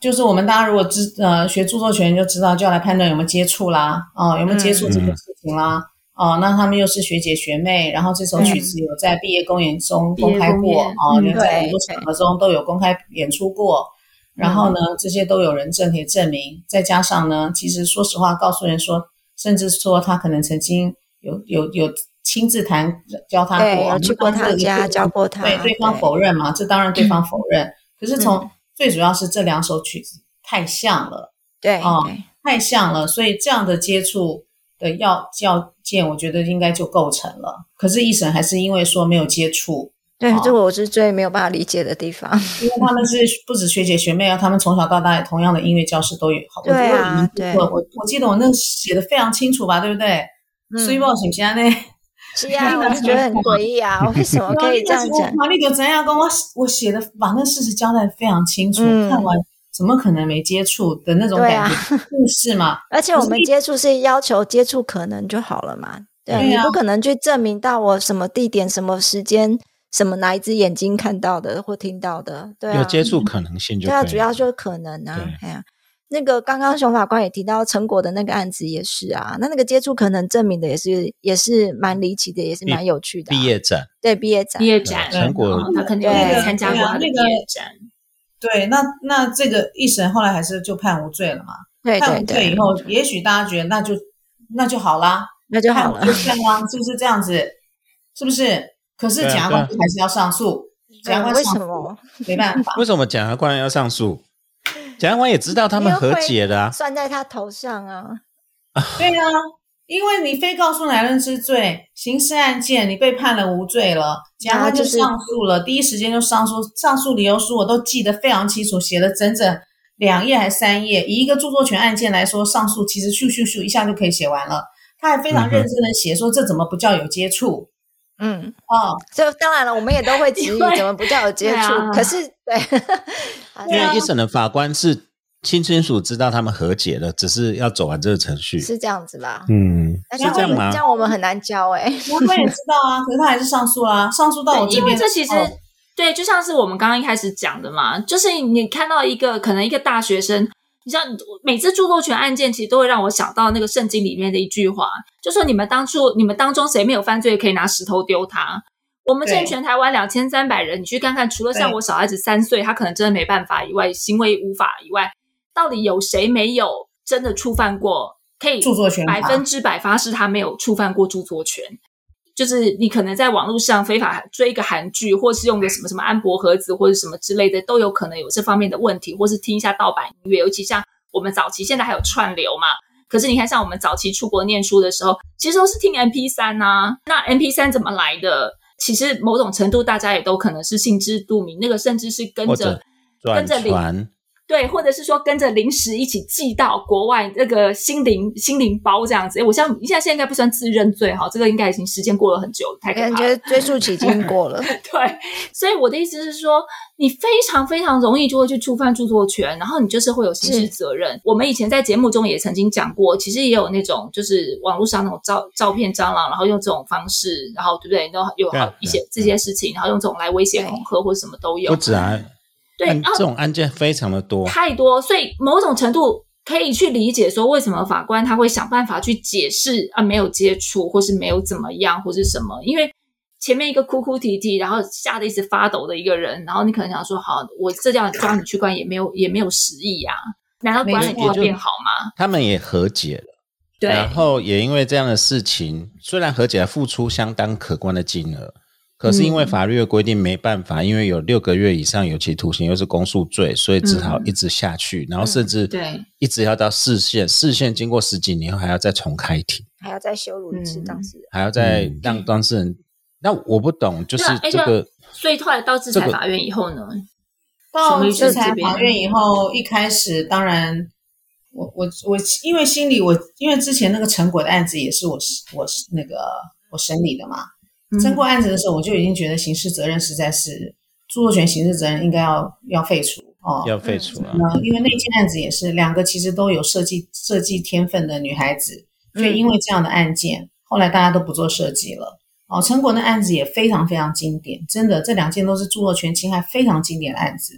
就是我们大家如果知呃学著作权就知道，就要来判断有没有接触啦，哦、有没有接触这个嗯事情啦。哦，那他们又是学姐学妹，然后这首曲子有在毕业公演中公开过，毕业公演哦，嗯有在很对多场合中都有公开演出过。然后呢，这些都有人证可以证明。再加上呢，其实说实话，告诉人说，甚至说他可能曾经有有有亲自谈教他对，过，有去过他家教过他，对，对方否认嘛，这当然对方否认。可是从最主要是这两首曲子太像了，对啊，太像了，所以这样的接触，的要要件，我觉得应该就构成了。可是，一审还是因为说没有接触，对，哦这个我是最没有办法理解的地方。<laughs> 因为他们是不止学姐学妹啊，他们从小到大同样的音乐教室都有。对啊对我我我记得我那个写的非常清楚吧，对不对？嗯所以我行不行呢？是啊，我就觉得很诡异啊，<laughs> 为什么可以这样讲？玛丽就怎样跟我我写的把那事实交代得非常清楚，嗯看完怎么可能没接触的那种对啊感觉，就是嘛。<laughs> 而且我们接触是要求接触可能就好了嘛，对啊，对啊你不可能去证明到我什么地点、什么时间、什么哪一只眼睛看到的或听到的，对啊，有接触可能性就对啊，主要就是可能啊对，哎呀、那个刚刚熊法官也提到成果的那个案子也是啊，那那个接触可能证明的也是也是蛮离奇的，也是毕蛮有趣的啊、毕业展，对毕业展毕，业展，成果哦他肯定有对参加过他的毕业展。对，那那这个一审后来还是就判无罪了嘛？对对判无罪以对，后，也许大家觉得那就那就好啦，那就好了判无。罪啦，是不是这样子？是不是？可是检察官对还是要上诉，检察官为什么没办法。为什么检察官要上诉？检察官也知道他们和解了啊，算在他头上啊？<laughs> 对啊，因为你非告诉乃论之罪，刑事案件你被判了无罪了，检察官就上诉了，第一时间就上诉，上诉理由书我都记得非常清楚，写了整整两页还三页。以一个著作权案件来说，上诉其实咻咻咻一下就可以写完了。他还非常认真的写说，这怎么不叫有接触嗯，哦？就当然了，我们也都会质疑怎么不叫有接触，啊。可是对，<laughs> 好因啊为一审的法官是清清楚知道他们和解了，只是要走完这个程序。是这样子吧。嗯，但是是这样吗？这样我们很难教哎、检察官也知道啊，可是他还是上诉啦，<laughs> 上诉到我对，因为这其实、哦对，就像是我们刚刚一开始讲的嘛，就是你看到一个可能一个大学生，你知道每次著作权案件，其实都会让我想到那个圣经里面的一句话，就说你们当初你们当中谁没有犯罪，可以拿石头丢他。我们现在全台湾两千三百人，你去看看，除了像我小孩子三岁，他可能真的没办法以外，行为无法以外，到底有谁没有真的触犯过？可以著作权百分之百发誓他没有触犯过著作权。就是你可能在网络上非法追一个韩剧，或是用个什么什么安博盒子或者什么之类的，都有可能有这方面的问题，或是听一下盗版音乐。尤其像我们早期现在还有串流嘛，可是你看像我们早期出国念书的时候，其实都是听 MP 三呐、那 MP 三怎么来的？其实某种程度大家也都可能是心知肚明，那个甚至是跟着跟着领传，对，或者是说跟着零食一起寄到国外那个心灵心灵包这样子。诶我像你现在现在应该不算自认罪哈，这个应该已经时间过了很久，太可怕了。感觉追溯期已经过了。<laughs> 对，所以我的意思是说，你非常非常容易就会去触犯著作权，然后你就是会有刑事是责任。我们以前在节目中也曾经讲过，其实也有那种就是网络上那种照照片蟑螂，然后用这种方式，然后对不对？都有对啊好一些这些事情，然后用这种来威胁恐吓或者什么都有不。止啊，对，这种案件非常的多。太多，所以某种程度可以去理解说，为什么法官他会想办法去解释啊，没有接触，或是没有怎么样，或是什么？因为前面一个哭哭啼啼，然后吓得一直发抖的一个人，然后你可能想说，好，我这样抓你去关也没有也没有实意呀、难道关了你就变好吗？他们也和解了，对，然后也因为这样的事情，虽然和解了付出相当可观的金额，可是因为法律的规定没办法，因为有六个月以上有期徒刑又是公诉罪，所以只好一直下去，然后甚至对。一直要到市县，市县经过十几年后还要再重开庭，还要再羞辱一次嗯。当事人。还要再嗯。让当事人。那我不懂，就是这个所以后来到制裁法院以后呢，到制裁法院以后，一开始当然，我我我，因为心里我因为之前那个陈果的案子也是我我那个我审理的嘛，嗯陈果案子的时候，我就已经觉得刑事责任实在是著作权刑事责任应该要要废除哦。要废除啊。嗯因为那件案子也是两个其实都有设计设计天分的女孩子，却因为这样的案件，后来大家都不做设计了。哦，陈果那案子也非常非常经典，真的，这两件都是著作权侵害非常经典的案子。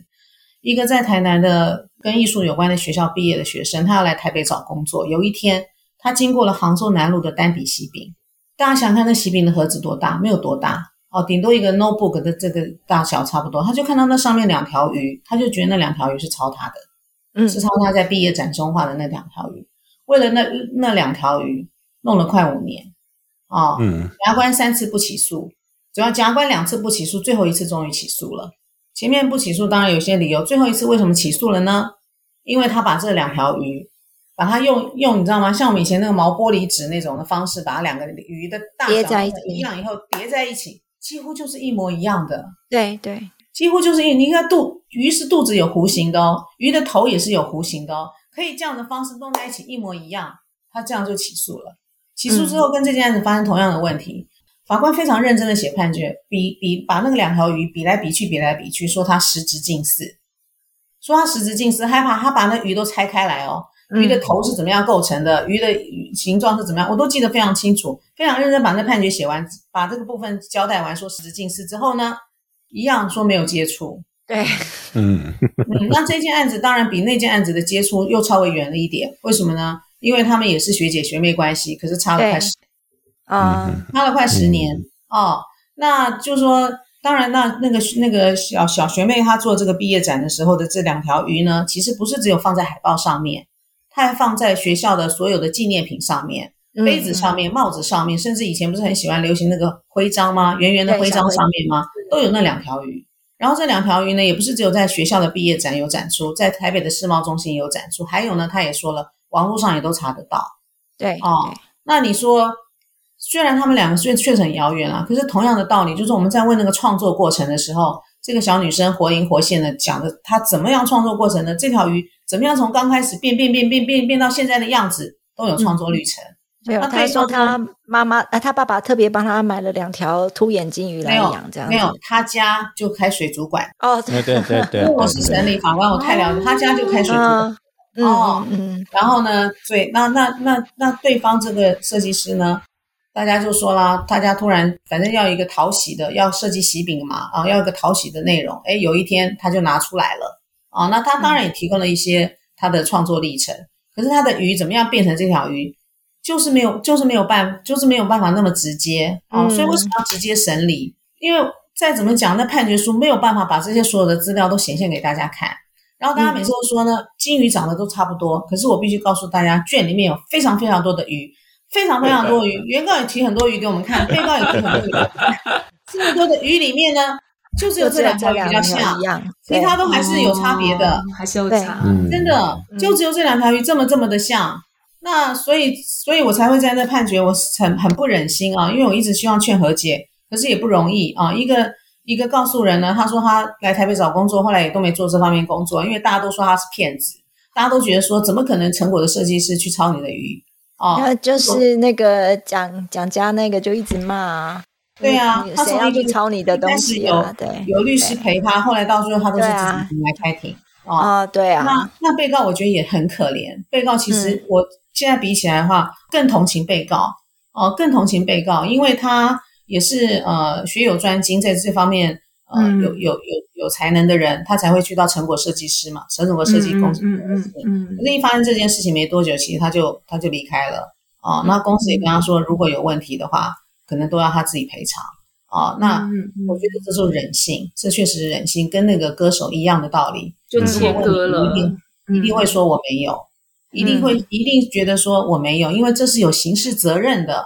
一个在台南的跟艺术有关的学校毕业的学生，他要来台北找工作。有一天，他经过了杭州南路的单笔西饼，大家想看那喜饼的盒子多大？没有多大哦，顶多一个 notebook 的这个大小差不多。他就看到那上面两条鱼，他就觉得那两条鱼是抄他的。嗯是抄他在毕业展中画的那两条鱼。为了那那两条鱼，弄了快五年。哦，嗯，检察官三次不起诉，主要检察官两次不起诉，最后一次终于起诉了。前面不起诉当然有些理由，最后一次为什么起诉了呢？因为他把这两条鱼把它用用你知道吗？像我们以前那个毛玻璃纸那种的方式，把它两个鱼的大小一样以后叠在一起，几乎就是一模一样的。对对，几乎就是一，你看肚鱼是肚子有弧形的哦，鱼的头也是有弧形的哦，可以这样的方式弄在一起一模一样，他这样就起诉了。起诉之后跟这件案子发生同样的问题，法官非常认真的写判决，比比把那个两条鱼比来比去，比来比去，说它实质近似，说它实质近似，害怕他把那鱼都拆开来哦，鱼的头是怎么样构成的，鱼的形状是怎么样，我都记得非常清楚，非常认真把那判决写完，把这个部分交代完，说实质近似之后呢，一样说没有接触。对，<laughs> 嗯，嗯，那这件案子当然比那件案子的接触又稍微远了一点，为什么呢？因为他们也是学姐学妹关系，可是差了快对十，啊，差了快十年、哦。那就是说，当然那那个那个小小学妹她做这个毕业展的时候的这两条鱼呢，其实不是只有放在海报上面，它还放在学校的所有的纪念品上面。嗯杯子上面、帽子上面，甚至以前不是很喜欢流行那个徽章吗？圆圆的徽章上面吗？都有那两条鱼。然后这两条鱼呢，也不是只有在学校的毕业展有展出，在台北的世贸中心有展出，还有呢，他也说了，网络上也都查得到。对哦那你说，虽然他们两个确确实很遥远啊，可是同样的道理，就是我们在问那个创作过程的时候，这个小女生活灵活现的讲的，她怎么样创作过程呢，这条鱼怎么样从刚开始变变变变变变到现在的样子，都有创作旅程。没有，那他说他妈妈啊，他爸爸特别帮他买了两条凸眼金鱼来没有养，这样没有，他家就开水族馆，哦，对对对对，因为 <laughs> 我是审理法官，我太了解，他家就开水族哦嗯嗯。然后呢，对，那那那那对方这个设计师呢，大家就说啦，大家突然反正要一个讨喜的，要设计喜饼嘛，啊，要一个讨喜的内容，哎，有一天他就拿出来了，啊，那他当然也提供了一些他的创作历程，可是他的鱼怎么样变成这条鱼，就是没有，就是没有办，就是没有办法那么直接啊，嗯所以为什么要直接审理？因为再怎么讲，那判决书没有办法把这些所有的资料都显现给大家看。然后大家每次都说呢，金鱼长得都差不多，可是我必须告诉大家，卷里面有非常非常多的鱼，非常非常多的鱼。原告也提很多鱼给我们看，被告也提很多鱼给我们看。<laughs> 这么多的鱼里面呢，就只有这两条鱼比较像一，样，其他都还是有差别的哦。还是有差。嗯，真的嗯就只有这两条鱼这么这么的像。那所以，所以我才会在那判决，我很很不忍心啊，因为我一直希望劝和解，可是也不容易啊。一个一个告诉人呢，他说他来台北找工作，后来也都没做这方面工作，因为大家都说他是骗子，大家都觉得说怎么可能成果的设计师去抄你的鱼啊？那就是那个蒋蒋家那个就一直骂啊，对啊他从一个去抄你的东西啊？对，有律师陪他，后来到最后他都是自己来开庭啊。啊，对啊那，那被告我觉得也很可怜。被告其实嗯我现在比起来的话，更同情被告哦、更同情被告，因为他也是呃学有专精，在这方面呃、嗯有有有有才能的人，他才会去到成果设计师嘛，成果设计公司。嗯嗯嗯可是，一发生这件事情没多久，其实他就他就离开了哦、那公司也跟他说，如果有问题的话，可能都要他自己赔偿哦、那我觉得这就是人性，这确实是人性，跟那个歌手一样的道理。就如果问切割了你一定一定会说我没有，一定会一定觉得说我没有，因为这是有刑事责任的，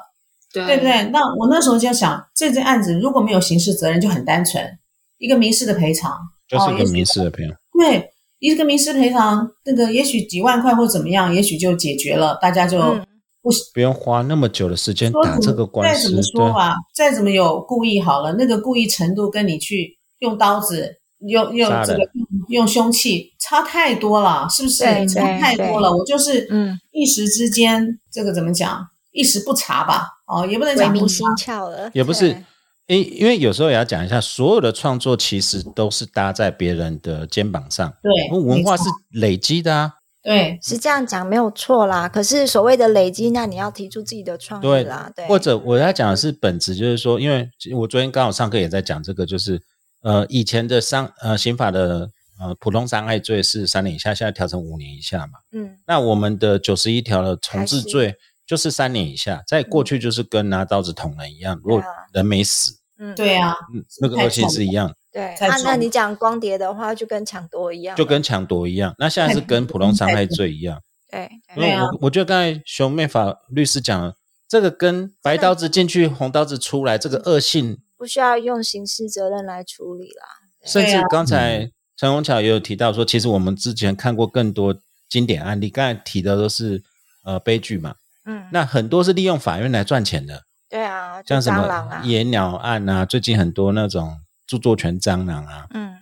对对不对？那我那时候就想，这件案子如果没有刑事责任，就很单纯，一个民事的赔偿，就是一个民事的赔偿。对，一个民事赔偿，那个也许几万块或怎么样，也许就解决了，大家就嗯不不用花那么久的时间打这个官司再怎么，说吧，再怎么有故意好了，那个故意程度跟你去用刀子、用用这个用用凶器差太多了，是不是？差太多了。我就是嗯一时之间，这个怎么讲？一时不察吧，哦，也不能鬼讲不心窍了，也不是对因因为有时候也要讲一下，所有的创作其实都是搭在别人的肩膀上，对文化是累积的啊。对是这样讲没有错啦。可是所谓的累积，那你要提出自己的创意对啦，对，或者我要讲的是本质，就是说，因为我昨天刚好上课也在讲这个，就是呃以前的伤呃刑法的呃普通伤害罪是三年以下，现在调成五年以下嘛。嗯那我们的九十一条的重置罪就是三年以下，在过去就是跟拿刀子捅人一样，如果人没死，嗯，对啊，嗯，那个恶性是一样，对。再啊，那你讲光碟的话，就跟抢夺一样，就跟抢夺一样。那现在是跟普通伤害罪一样。对因为我我觉得刚才熊妹法律师讲了，这个跟白刀子进去，红刀子出来，这个恶性，不需要用刑事责任来处理啦。甚至刚才陈虹桥也有提到说，其实我们之前看过更多经典案例，刚才提的都是呃悲剧嘛，嗯，那很多是利用法院来赚钱的，对啊，像什么野鸟案啊，最近很多那种著作权蟑螂啊，嗯。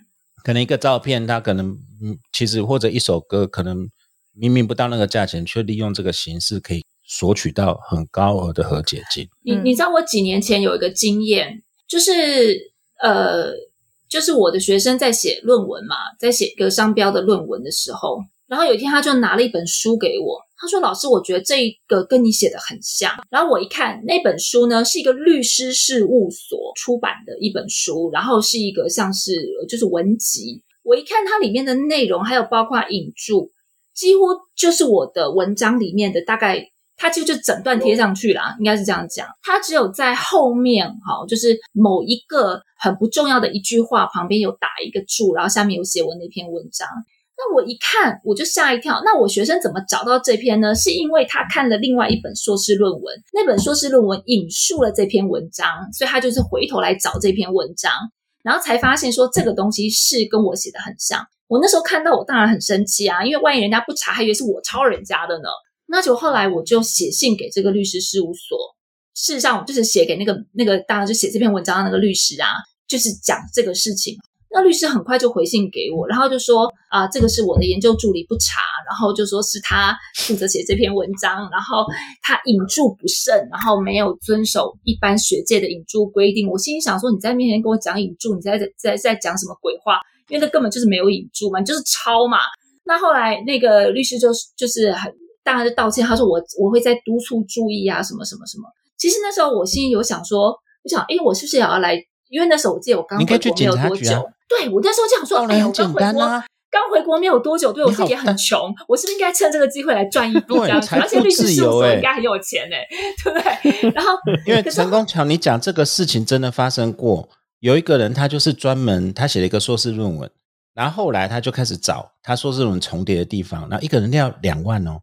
可能一个照片，它可能嗯，其实或者一首歌，可能明明不到那个价钱，却利用这个形式可以索取到很高额的和解金。嗯。你你知道我几年前有一个经验，就是呃，就是我的学生在写论文嘛，在写一个商标的论文的时候，然后有一天他就拿了一本书给我，他说：“老师，我觉得这一个跟你写的很像。”然后我一看那本书呢，是一个律师事务所出版的一本书，然后是一个像是就是文集。我一看它里面的内容，还有包括引注，几乎就是我的文章里面的大概，它就就整段贴上去啦，应该是这样讲。它只有在后面，哈，就是某一个很不重要的一句话旁边有打一个注，然后下面有写我那篇文章。那我一看，我就吓一跳。那我学生怎么找到这篇呢？是因为他看了另外一本硕士论文，那本硕士论文引述了这篇文章，所以他就是回头来找这篇文章，然后才发现说这个东西是跟我写的很像。我那时候看到，我当然很生气啊，因为万一人家不查，还以为是我抄人家的呢。那就后来我就写信给这个律师事务所，事实上我就是写给那个那个，当然就写这篇文章的那个律师啊，就是讲这个事情。那律师很快就回信给我，然后就说啊、这个是我的研究助理不查，然后就说是他负责写这篇文章，然后他引注不慎，然后没有遵守一般学界的引注规定。我心里想说，你在面前跟我讲引注，你在在在讲什么鬼话？因为那根本就是没有引注嘛，你就是抄嘛。那后来那个律师就就是很当然就道歉，他说我我会再督促注意啊，什么什么什么。其实那时候我心里有想说，我想，哎，我是不是也要来？因为那时候我记得我刚回国没有多久，对我那时候就想说，哎我刚回国，刚回国没有多久，对我自己也很穷，我是不是应该趁这个机会来赚一笔这样而且律师自事务所应该很有钱哎、对不对？然后 <laughs> 因为陈功桥，你讲这个事情真的发生过，有一个人他就是专门他写了一个硕士论文，然后后来他就开始找他硕士论文重叠的地方，然后一个人要两万哦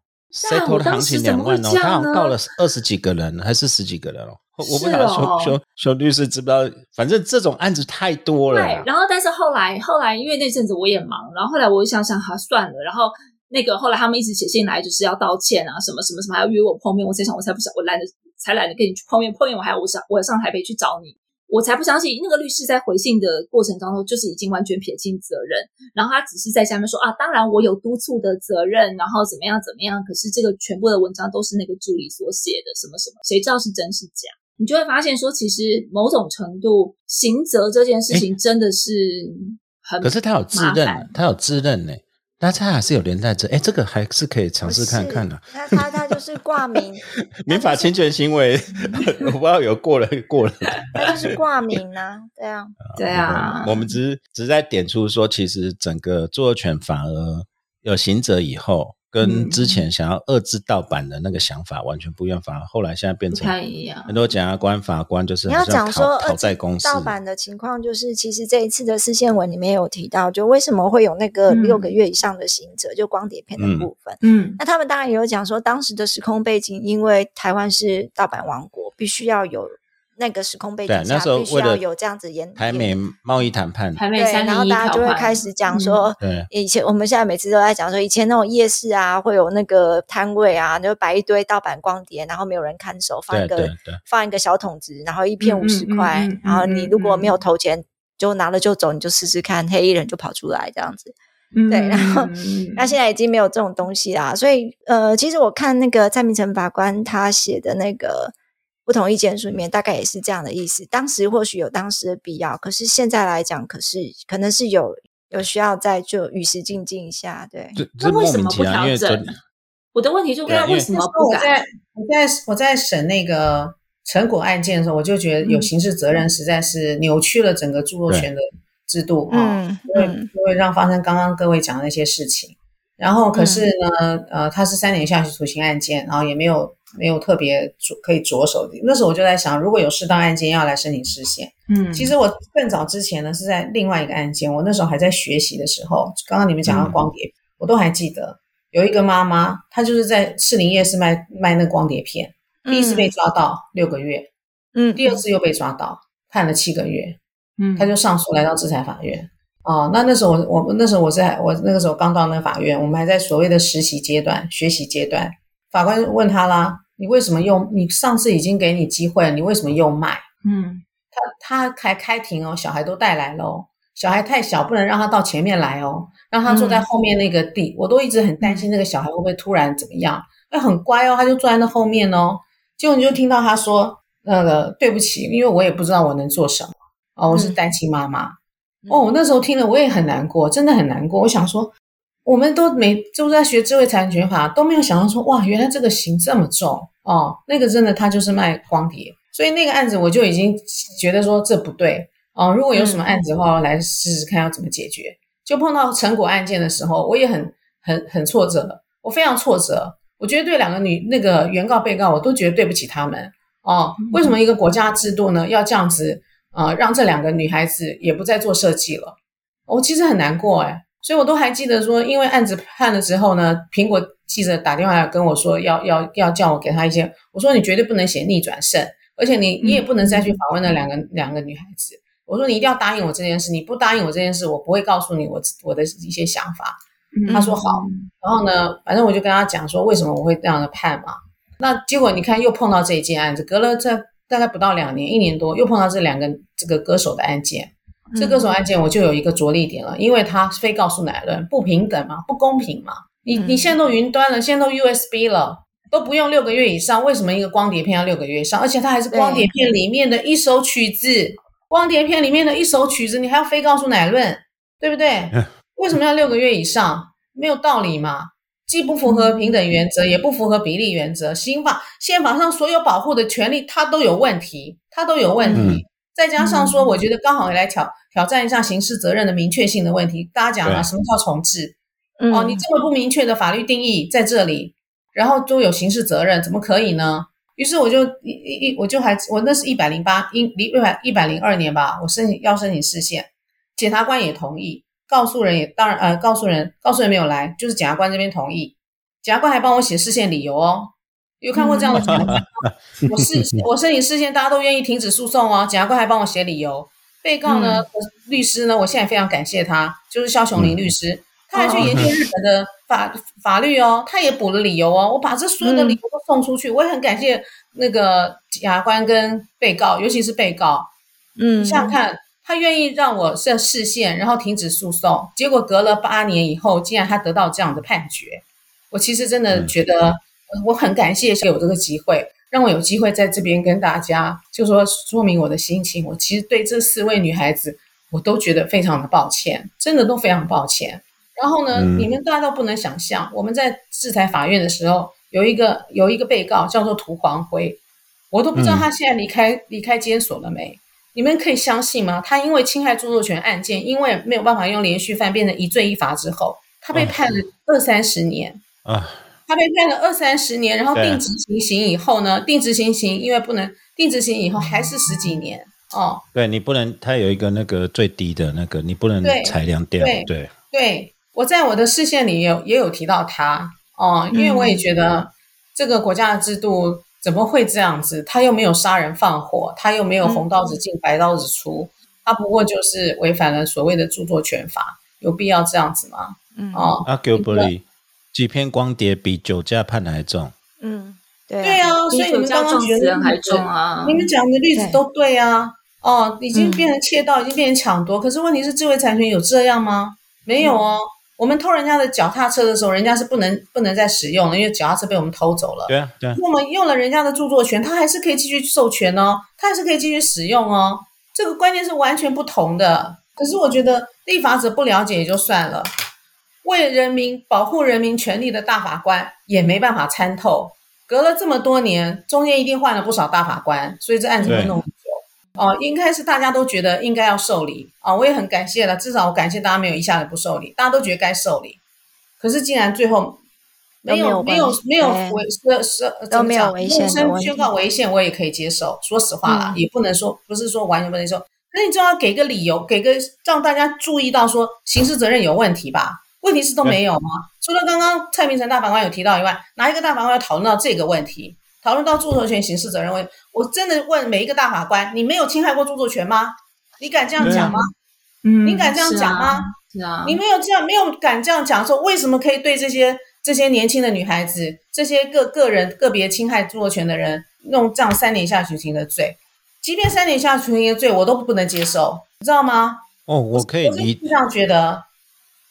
对啊，settle 我的行情两万哦，他好像告了二十几个人还是十几个人哦。我我不是知道哦熊熊熊律师知不知道？反正这种案子太多了对，。然后但是后来后来因为那阵子我也忙，然后后来我就想想，哈算了，然后那个后来他们一直写信来，就是要道歉啊，什么什么什么，还要约我碰面，我才想我才不想，我懒得才懒得跟你去碰面，碰面我还要我想我上台北去找你。我才不相信那个律师在回信的过程当中，就是已经完全撇清责任，然后他只是在下面说啊，当然我有督促的责任，然后怎么样怎么样，可是这个全部的文章都是那个助理所写的，什么什么，谁知道是真是假？你就会发现说，其实某种程度，刑责这件事情真的是很可是他有自认他有自认呢，但他还是有连带责。哎，这个还是可以尝试看看的。他他他就是挂名，<laughs> 民法侵权行为，<laughs> 我不知道有过了过了。他就是挂名啊，对啊，对啊，我们只是只是在点出说，其实整个著作权反而有行责以后，跟嗯之前想要遏制盗版的那个想法完全不一样，反而后来现在变成太一样。很多检察官、法官就是你要讲说讨讨债公司盗版的情况，就是其实这一次的视线文里面有提到，就为什么会有那个嗯六个月以上的刑责，就光碟片的嗯部分。嗯那他们当然也有讲说，当时的时空背景，因为台湾是盗版王国，必须要有那个时空背景下，那时候必须为了要有这样子演台美贸易谈判，对，台美三然后大家就会开始讲说，对。以前我们现在每次都在讲说，以前那种夜市啊，会有那个摊位啊，就摆一堆盗版光碟，然后没有人看守，放一个放一个小桶子，然后一片嗯五十块然后你如果没有嗯。投钱，就拿了就走，你就试试看，黑衣人就跑出来这样子。嗯对然后嗯。那现在已经没有这种东西啦，所以呃，其实我看那个蔡明成法官他写的那个不同意见书里面，大概也是这样的意思。当时或许有当时的必要，可是现在来讲，可是可能是有有需要再就与时俱进一下，对。那为什么不调整？我的问题就是为什么不改？我在我在我在审那个成果案件的时候，我就觉得有嗯刑事责任实在是扭曲了整个著作权的制度啊，嗯就会会让发生刚刚各位讲的那些事情。然后可是呢，呃，他是三年下去徒刑案件，然后也没有没有特别着可以着手的。那时候我就在想，如果有适当案件要来申请释宪，嗯，其实我更早之前呢是在另外一个案件，我那时候还在学习的时候，刚刚你们讲到光碟，我都还记得有一个妈妈，她就是在士林夜市卖卖那光碟片，第一次被抓到六个月，嗯。第二次又被抓到判了七个月，嗯。她就上诉来到制裁法院，哦，那那时候我我那时候我在我那个时候刚到那个法院，我们还在所谓的实习阶段、学习阶段。法官问他啦：“你为什么又？你上次已经给你机会了，你为什么又卖？”嗯，他他还开庭哦，小孩都带来喽哦，小孩太小，不能让他到前面来哦，让他坐在后面那个地。我都一直很担心那个小孩会不会突然怎么样。那很乖哦，他就坐在那后面哦。结果你就听到他说：“那个对不起，因为我也不知道我能做什么哦，我是单亲妈妈。”哦，我那时候听了我也很难过，真的很难过。我想说，我们都没都在学智慧财产权法，都没有想到说，哇，原来这个刑这么重哦。那个真的他就是卖光碟，所以那个案子我就已经觉得说这不对哦。如果有什么案子的话，来试试看要怎么解决。就碰到成果案件的时候，我也很很很挫折，我非常挫折。我觉得对两个女那个原告被告，我都觉得对不起他们哦。为什么一个国家制度呢要这样子？啊，让这两个女孩子也不再做设计了，我其实很难过哎，所以我都还记得说，因为案子判了之后呢，苹果记者打电话跟我说，要要要叫我给他一些，我说你绝对不能写逆转胜，而且你你也不能再去访问那两个两个女孩子，我说你一定要答应我这件事，你不答应我这件事，我不会告诉你我我的一些想法。他说好，然后呢，反正我就跟他讲说为什么我会这样的判嘛，那结果你看又碰到这一件案子，隔了这。大概不到两年，一年多，又碰到这两个这个歌手的案件。这歌手案件我就有一个着力点了，因为他非告诉乃论，不平等嘛，不公平嘛。你你现在都云端了，现在都 USB 了，都不用六个月以上，为什么一个光碟片要六个月以上？而且它还是光碟片里面的一首曲子，光碟片里面的一首曲子，你还要非告诉乃论，对不对？为什么要六个月以上？没有道理嘛。既不符合平等原则，也不符合比例原则。刑法宪法上所有保护的权利，它都有问题，它都有问题。再加上说，我觉得刚好来挑挑战一下刑事责任的明确性的问题。大家讲了，什么叫重置？哦，你这么不明确的法律定义在这里，然后都有刑事责任，怎么可以呢？于是我就一一我就还我那是一百零八一一百一百零二年吧，我申请要申请释宪，检察官也同意。告诉人也当然呃，告诉人告诉人没有来，就是检察官这边同意，检察官还帮我写释宪理由哦。有看过这样的检察官？我是我申请事件，大家都愿意停止诉讼哦。检察官还帮我写理由。被告呢，律师呢，我现在非常感谢他，就是肖雄林律师，他还去研究日本的法法律哦，他也补了理由哦。我把这所有的理由都送出去，我也很感谢那个检察官跟被告，尤其是被告。嗯，想想看。他愿意让我设视线，然后停止诉讼，结果隔了八年以后，竟然他得到这样的判决。我其实真的觉得，我很感谢有这个机会，让我有机会在这边跟大家就说说明我的心情。我其实对这四位女孩子，我都觉得非常的抱歉，真的都非常抱歉。然后呢，你们大家都不能想象，我们在制裁法院的时候，有一个有一个被告叫做涂黄辉，我都不知道他现在离开离开监所了没。你们可以相信吗？他因为侵害著作权案件，因为没有办法用连续犯，变成一罪一罚之后，他被判了二三十年啊！他被判了二三十年，然后定执行刑以后呢？定执行刑因为不能定执行以后还是十几年哦。对你不能，他有一个那个最低的那个，你不能裁量掉。对对，我在我的视线里有也有提到他哦，因为我也觉得这个国家的制度。怎么会这样子？他又没有杀人放火，他又没有红刀子进白刀子出，他不过就是违反了所谓的著作权法，有必要这样子吗？嗯哦，阿 Q 不离几片光碟比酒驾判的还重。嗯，对对啊，所以你们刚刚觉得还重啊？你们讲的例子都对啊。哦，已经变成窃盗，已经变成抢夺，可是问题是智慧产权有这样吗？没有哦。我们偷人家的脚踏车的时候，人家是不能不能再使用了，因为脚踏车被我们偷走了。对啊，对啊。我们用了人家的著作权，他还是可以继续授权哦，他还是可以继续使用哦。这个观念是完全不同的。可是我觉得立法者不了解也就算了，为人民保护人民权利的大法官也没办法参透。隔了这么多年，中间一定换了不少大法官，所以这案子会弄很久。哦，应该是大家都觉得应该要受理啊，我也很感谢了，至少我感谢大家没有一下子不受理，大家都觉得该受理。可是竟然最后没有没有没有违是是都没有违宪宣宣告违宪，我也可以接受。说实话啦，也不能说不是说完全不能说，那你就要给个理由，给个让大家注意到说刑事责任有问题吧？问题是都没有吗？除了刚刚蔡明成大法官有提到以外，哪一个大法官要讨论到这个问题？讨论到著作权刑事责任问，我真的问每一个大法官：你没有侵害过著作权吗？你敢这样讲吗？嗯，你敢这样讲吗？是啊，你没有这样，没有敢这样讲，说为什么可以对这些这些年轻的女孩子，这些个个人个别侵害著作权的人弄这样三年下徒刑的罪？即便三年下徒刑的罪，我都不能接受，你知道吗？哦，我可以理，这样觉得。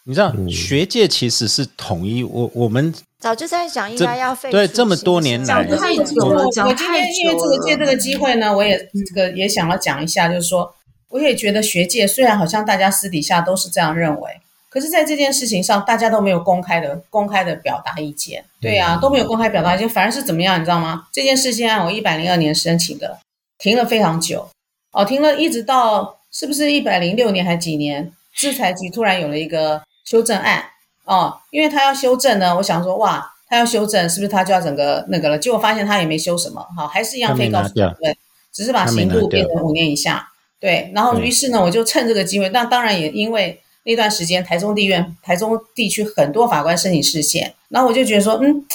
你知道嗯。学界其实是统一，我我们早就在讲应该要废除对这么多年来事案件太久了讲我我今天太因为这个借这个机会呢，我也这个也想要讲一下，就是说，我也觉得学界虽然好像大家私底下都是这样认为，可是在这件事情上，大家都没有公开的公开的表达意见。对啊，都没有公开表达意见，反而是怎么样，你知道吗？这件事情案我一百零二年申请的，停了非常久，哦，停了一直到是不是一百零六年还几年，制裁局突然有了一个修正案。哦，因为他要修正呢，我想说哇，他要修正，是不是他就要整个那个了？结果发现他也没修什么，好，还是一样他没非告对，只是把刑度变成五年以下。对，然后于是呢，我就趁这个机会，那当然也因为那段时间台中地院、台中地区很多法官申请释宪，然后我就觉得说，嗯，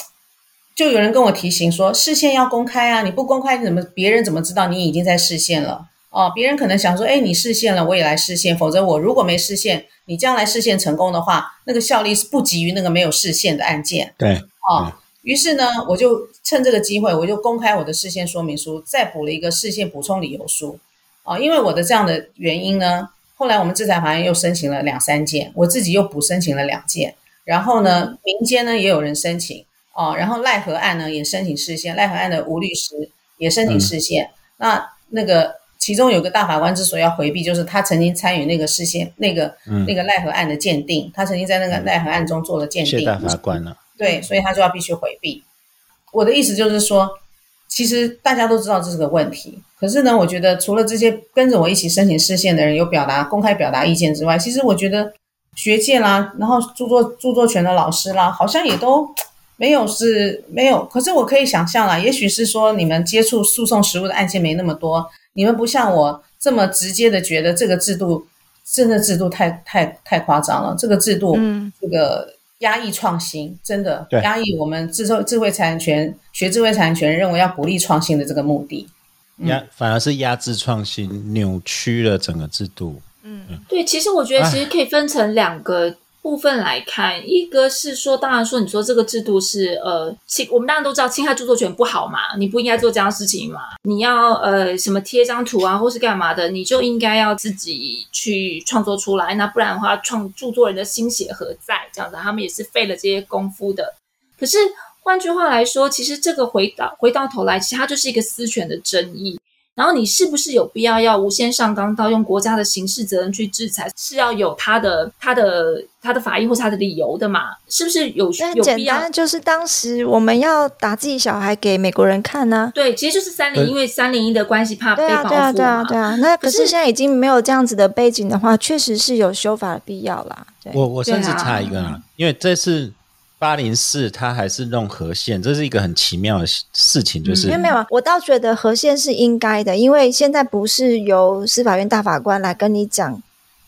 就有人跟我提醒说，释宪要公开啊，你不公开，你怎么别人怎么知道你已经在释宪了？哦，别人可能想说，哎，你视线了，我也来视线，否则我如果没视线，你将来视线成功的话，那个效力是不及于那个没有视线的案件。对哦，于是呢，我就趁这个机会，我就公开我的事件说明书，再补了一个事件补充理由书。啊、因为我的这样的原因呢，后来我们制裁法院又申请了两三件，我自己又补申请了两件，然后呢，民间呢也有人申请哦，然后赖和案呢也申请视线，赖和案的吴律师也申请释宪。那那个其中有个大法官之所以要回避，就是他曾经参与那个释宪那个、嗯那个奈何案的鉴定，他曾经在那个奈何案中做了鉴定。谢大法官了，对，所以他就要必须回避。我的意思就是说，其实大家都知道这是个问题，可是呢，我觉得除了这些跟着我一起申请视线的人有表达公开表达意见之外，其实我觉得学界啦，然后著作著作权的老师啦，好像也都没有是没有。可是我可以想象啦，也许是说你们接触诉讼实务的案件没那么多，你们不像我这么直接的觉得这个制度真的制度太太太夸张了，这个制度，嗯这个压抑创新，真的对压抑我们智慧智慧财产权学智慧财产权认为要鼓励创新的这个目的。压反而是压制创新，扭曲了整个制度。嗯对，其实我觉得其实可以分成两个部分来看，一个是说，当然说你说这个制度是呃侵，我们当然都知道侵害著作权不好嘛，你不应该做这样事情嘛，你要呃什么贴张图啊或是干嘛的，你就应该要自己去创作出来，那不然的话，创著作人的心血何在？这样子，他们也是费了这些功夫的。可是换句话来说，其实这个回到回到头来，其实它就是一个私权的争议。然后你是不是有必要要无限上纲到用国家的刑事责任去制裁？是要有他的他的他的法益或是他的理由的嘛？是不是有有必要单？就是当时我们要打自己小孩给美国人看呢、对，其实就是三零，因为三零一的关系怕被对啊，对啊，对啊，对啊。那可可是是现在已经没有这样子的背景的话，确实是有修法的必要啦。对，我我甚至对啊插一个啊，因为这次八零四它还是弄和线，这是一个很奇妙的事事情，就是、没有没有，我倒觉得和线是应该的，因为现在不是由司法院大法官来跟你讲，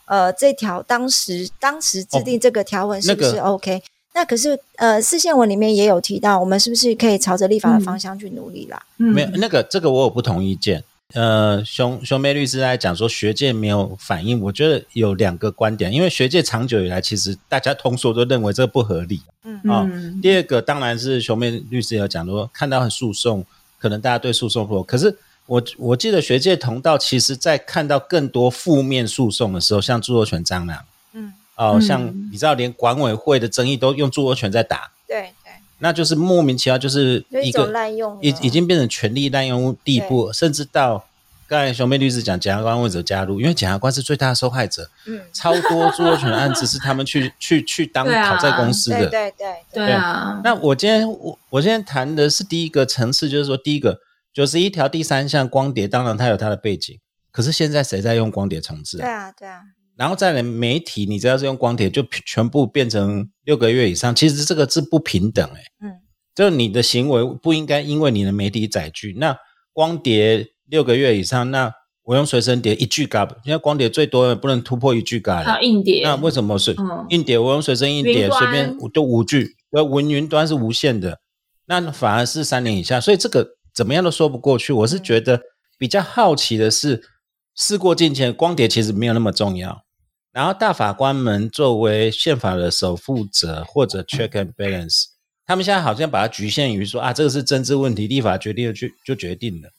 呃，这条当时当时制定这个条文是不是哦那个 OK？、那可是呃，四线文里面也有提到，我们是不是可以朝着立法的方向去努力啦？嗯没有那个这个我有不同意见。呃，熊熊妹律师在讲说学界没有反应，我觉得有两个观点，因为学界长久以来其实大家通说都认为这不合理。嗯。啊嗯第二个当然是熊妹律师有讲说，看到诉讼，可能大家对诉讼不，可是我我记得学界同道，其实在看到更多负面诉讼的时候，像著作权蟑螂，嗯，哦、嗯像。你知道，连管委会的争议都用著作权在打，对对，那就是莫名其妙，就是一个滥用，已已经变成权力滥用地步，甚至到刚才熊妹律师讲，检察官为者加入，因为检察官是最大的受害者，嗯，超多著作权的案子是他们去 <laughs> 去去当讨债公司的，对对对对。啊，那我今天我我今天谈的是第一个层次，就是说第一个九十一条第三项光碟，当然它有它的背景，可是现在谁在用光碟重置对啊？啊对啊，然后再来媒体，你只要是用光碟，就全部变成六个月以上，其实这个是不平等哎、嗯，就是你的行为不应该因为你的媒体载具，那光碟六个月以上，那我用随身碟一 G 嘎，现在光碟最多不能突破一 G 嘎还有硬碟，那为什么是嗯。硬碟？我用随身硬碟随便就五 G，呃，文云端是无限的，那反而是三年以下，所以这个怎么样都说不过去。我是觉得比较好奇的是，事过境迁，光碟其实没有那么重要。然后大法官们作为宪法的守护者或者 <laughs> check and balance，他们现在好像把它局限于说啊，这个是政治问题，立法决定了就就决定了。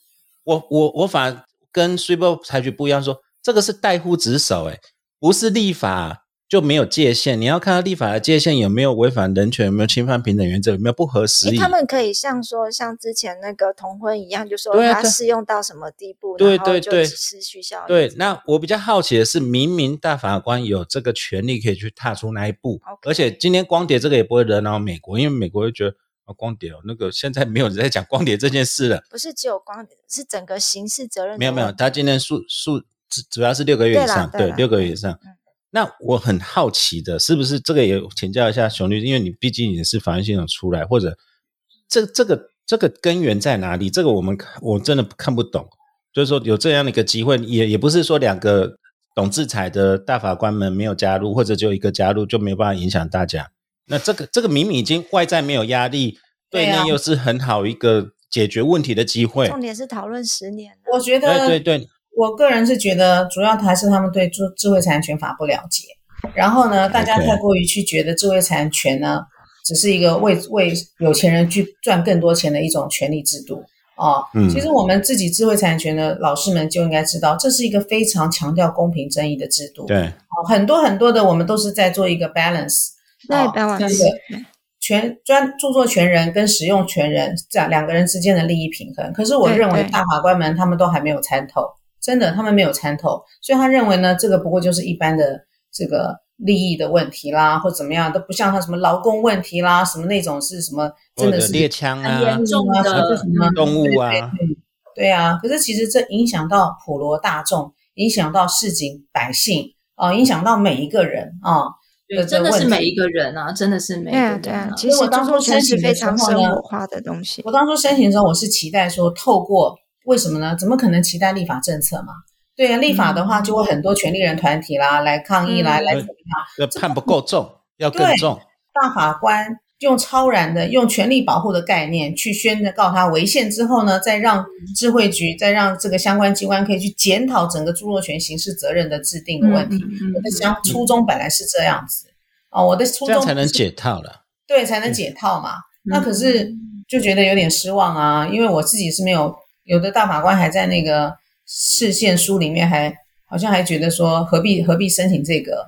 我我我反而跟 s u p e 采取不一样，说这个是代护职守，哎，不是立法。就没有界限，你要看到立法的界限有没有违反人权，有没有侵犯平等原则，有没有不合时宜。他们可以像说像之前那个同婚一样，就说它适用到什么地步，对对对，失去效力。对，那我比较好奇的是，明明大法官有这个权利可以去踏出那一步，而且今天光碟这个也不会惹恼美国，因为美国会觉得啊，光碟哦，那个现在没有人在讲光碟这件事了。不是只有光碟，是整个刑事责任。没有没有，他今天诉诉主主要是六个月以上，对，六个月以上。那我很好奇的，是不是这个也请教一下熊律师，因为你毕竟也是法院系统出来，或者这这个这个根源在哪里？这个我们我真的看不懂。就是说有这样的一个机会，也也不是说两个懂制裁的大法官们没有加入，或者只有一个加入就没有办法影响大家。那这个这个明明已经外在没有压力，对内又是很好一个解决问题的机会。重点是讨论十年，我觉得对对对。我个人是觉得，主要还是他们对智智慧财产权法不了解，然后呢，大家太过于去觉得智慧财产权呢，只是一个为为有钱人去赚更多钱的一种权利制度哦。嗯，其实我们自己智慧财产权的老师们就应该知道，这是一个非常强调公平正义的制度。对，哦，很多很多的我们都是在做一个 balance，对 balance，权专著作权人跟使用权人这样两个人之间的利益平衡。可是我认为大法官们他们都还没有参透。真的，他们没有参透，所以他认为呢，这个不过就是一般的这个利益的问题啦，或怎么样，都不像他什么劳工问题啦，什么那种是什么，真的是猎枪啊，严重的什么动物啊，对啊。可是其实这影响到普罗大众，影响到市井百姓啊，影响到每一个人啊，真的是每一个人啊，真的是每一个人。对啊，其实我当初申请非常生活化的东西。我当初申请的时候，我是期待说透过。为什么呢？怎么可能期待立法政策嘛？对啊，立法的话就会很多权利人团体啦来抗议来来怎么样？判不够重，要更重。大法官用超然的、用权力保护的概念去宣告他违宪之后呢，再让智慧局、再让这个相关机关可以去检讨整个著作权刑事责任的制定的问题。我的想初衷本来是这样子哦，我的初衷才能解套了。对，才能解套嘛。那可是就觉得有点失望啊，因为我自己是没有。有的大法官还在那个视线书里面，还好像还觉得说何必何必申请这个？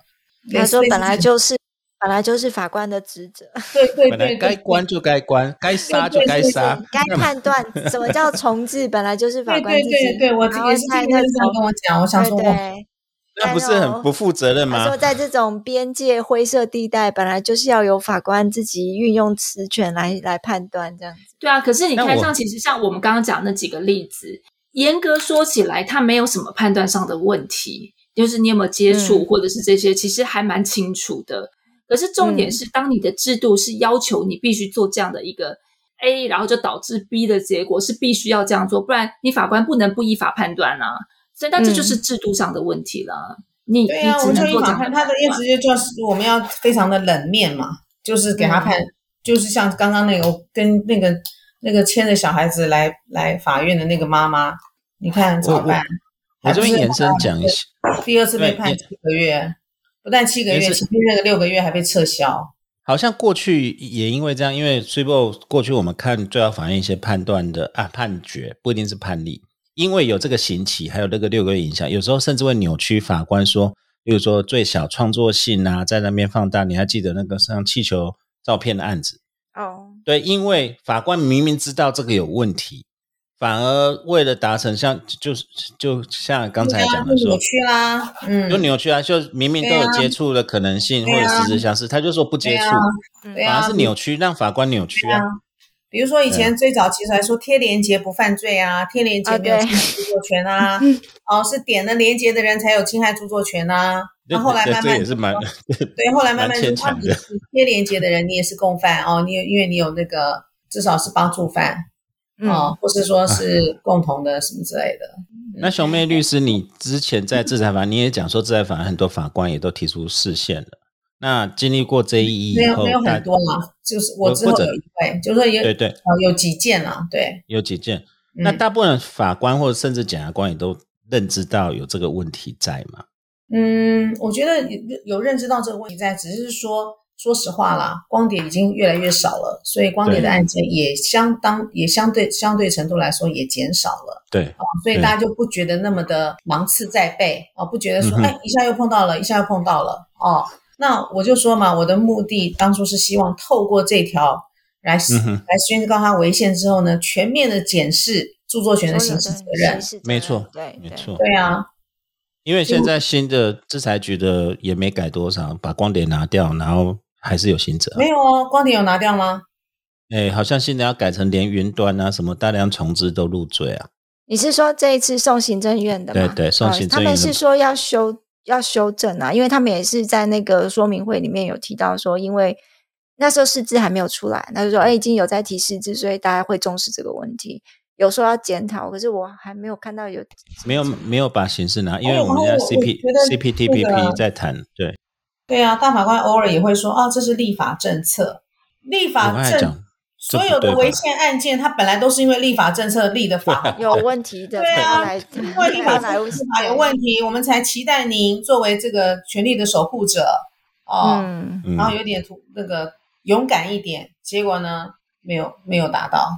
他说本来就是本来就是法官的职责，对对对，该关就该关，该杀就该杀，<laughs> 该判断什么叫重置，本来就是法官对对对，我也是听他这样跟我讲，我想说我。那不是很不负责任吗？说在这种边界灰色地带，本来就是要由法官自己运用职权来来判断这样子。对啊，可是你看，像其实像我们刚刚讲那几个例子，严格说起来，它没有什么判断上的问题，就是你有没有接触或者是这些，其实还蛮清楚的。可是重点是，当你的制度是要求你必须做这样的一个 A，然后就导致 B 的结果是必须要这样做，不然你法官不能不依法判断啊。所以，那这就是制度上的问题了。你对啊，我就依法判，他的意思就就是我们要非常的冷面嘛，就是给他判，就是像刚刚那个跟那个那个牵着小孩子来来法院的那个妈妈，你看怎么办？我这边延伸讲一下，第二次被判七个月，不但七个月，前面那个六个月还被撤销。好像过去也因为这样，因为 Triple 过去我们看最高法院一些判断的啊判决，不一定是判例。因为有这个刑期，还有那个六个月影响，有时候甚至会扭曲法官说，比如说最小创作性啊，在那边放大。你还记得那个像气球照片的案子？哦，对，因为法官明明知道这个有问题，反而为了达成像就是就像刚才讲的说扭曲啦，嗯，就扭曲啊，就明明都有接触的可能性或者实质相似，他就说不接触，反而是扭曲，让法官扭曲啊。比如说以前最早其实还说贴连接不犯罪啊，贴连接没有侵害著作权啊，<laughs> 哦是点了连接的人才有侵害著作权啊。那后来慢慢也是蛮 <laughs> 对，后来慢慢说贴连接的人你也是共犯哦，你因为你有那个至少是帮助犯哦，或是说是共同的什么之类的。那熊妹律师，你之前在制裁法你也讲说制裁法很多法官也都提出视线了。那经历过这一没有没有很多嘛，就是我之后有一位，就是说有对对，有几件啦，对，有几件。那大部分法官或者甚至检察官也都认知到有这个问题在嘛？嗯，我觉得有有认知到这个问题在，只是说，说实话啦，光碟已经越来越少了，所以光碟的对案件也相当也相对相对程度来说也减少了。对，哦，所以大家就不觉得那么的芒刺在背啊，不觉得说嗯哎一下又碰到了，一下又碰到了哦。那我就说嘛，我的目的当初是希望透过这条来、嗯来宣告它违宪之后呢，全面的检视著作权的刑事责任。没错对，没错。对啊，因为现在新的制裁局的也没改多少，把光碟拿掉，然后还是有刑责。没有哦，光碟有拿掉吗？哎，好像现在要改成连云端啊，什么大量重置都入罪啊。你是说这一次送行政院的吗？对对送行政院他们是说要修要修正啊，因为他们也是在那个说明会里面有提到说，因为那时候释字还没有出来，他就说哎已经有在提释字，所以大家会重视这个问题，有时候要检讨，可是我还没有看到有没有没有把形式拿，因为我们在 CP 我觉得那 CPTPP 在谈，对，对啊，大法官偶尔也会说啊，这是立法政策，立法政所有的违宪案件，它本来都是因为立法政策立的法，<laughs> 有问题的对啊因为立法司法有问题，我们才期待您作为这个权力的守护者哦，然后有点图那个勇敢一点，结果呢没有没有达到。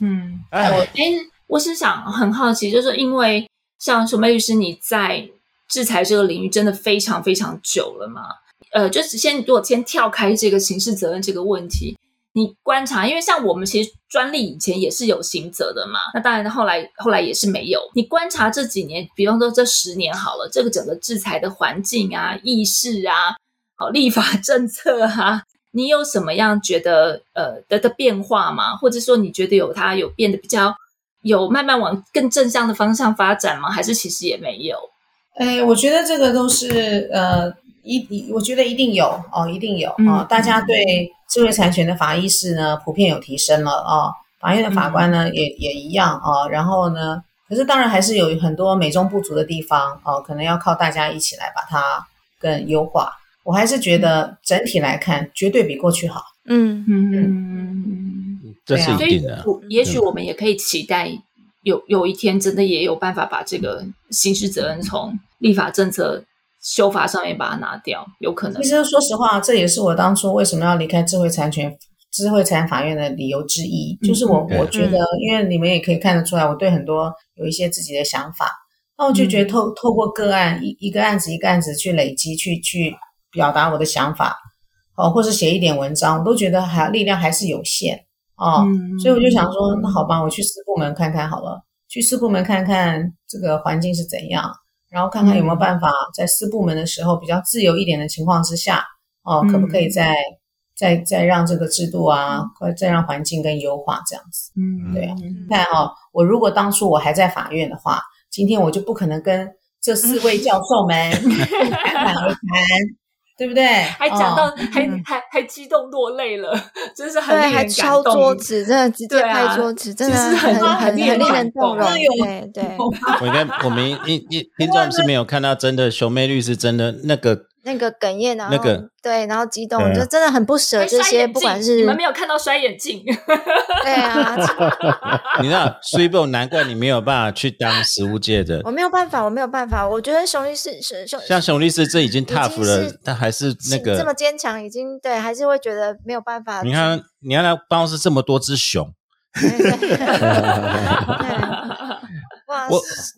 嗯，哎。我哎，我是想很好奇，就是因为像熊妹律师你在制裁这个领域真的非常非常久了嘛？呃，就是先如果先跳开这个刑事责任这个问题，你观察，因为像我们其实专利以前也是有刑责的嘛，那当然后来后来也是没有。你观察这几年，比方说这十年好了，这个整个制裁的环境啊、意识啊、好立法 <laughs> 政策啊，你有什么样觉得呃的的变化吗？或者说你觉得有它有变得比较有慢慢往更正向的方向发展吗？还是其实也没有？哎，我觉得这个都是呃一一，我觉得一定有哦，一定有嗯哦。大家对智慧产权的法意识呢，普遍有提升了哦。法院的法官呢，也也一样哦。然后呢，可是当然还是有很多美中不足的地方哦，可能要靠大家一起来把它更优化。我还是觉得整体来看，绝对比过去好。嗯嗯嗯，这是所以一定的。我也许我们也可以期待有有一天真的也有办法把这个刑事责任从立法政策修法上面把它拿掉，有可能其。实说实话，这也是我当初为什么要离开智慧产权、智慧产法院的理由之一。就是我嗯我觉得，因为你们也可以看得出来，我对很多有一些自己的想法。那我就觉得透透过个案一一个案子一个案子去累积，去去表达我的想法，哦，或是写一点文章，我都觉得还力量还是有限哦。嗯所以我就想说，那好吧，我去四部门看看好了，去四部门看看这个环境是怎样，然后看看有没有办法在四部门的时候比较自由一点的情况之下，哦，可不可以再再再让这个制度啊，再让环境更优化这样子？嗯，对啊你看哦，我如果当初我还在法院的话，今天我就不可能跟这四位教授们侃侃而谈，对不对？还讲到、哦还还还激动落泪了，真是很令人感敲动桌子，真的直接拍桌子，真的是很很很令人动动容。对对，我应该我们一一听众是没有看到真的熊妹律师真的那个那个哽咽，然后那个对，然后激动，对就真的很不舍这些，不管是镜你们没有看到摔眼镜，<laughs> 对啊，<laughs> 你知道 s u p e 难怪你没有办法去当食物界的我，没有办法，我没有办法。我觉得熊律师是熊像熊律师这已经 tough 了是，但还是那个这么个，坚强，已经对，还是会觉得没有办法。你看你看他办公室这么多只熊，<laughs> 对，对哇，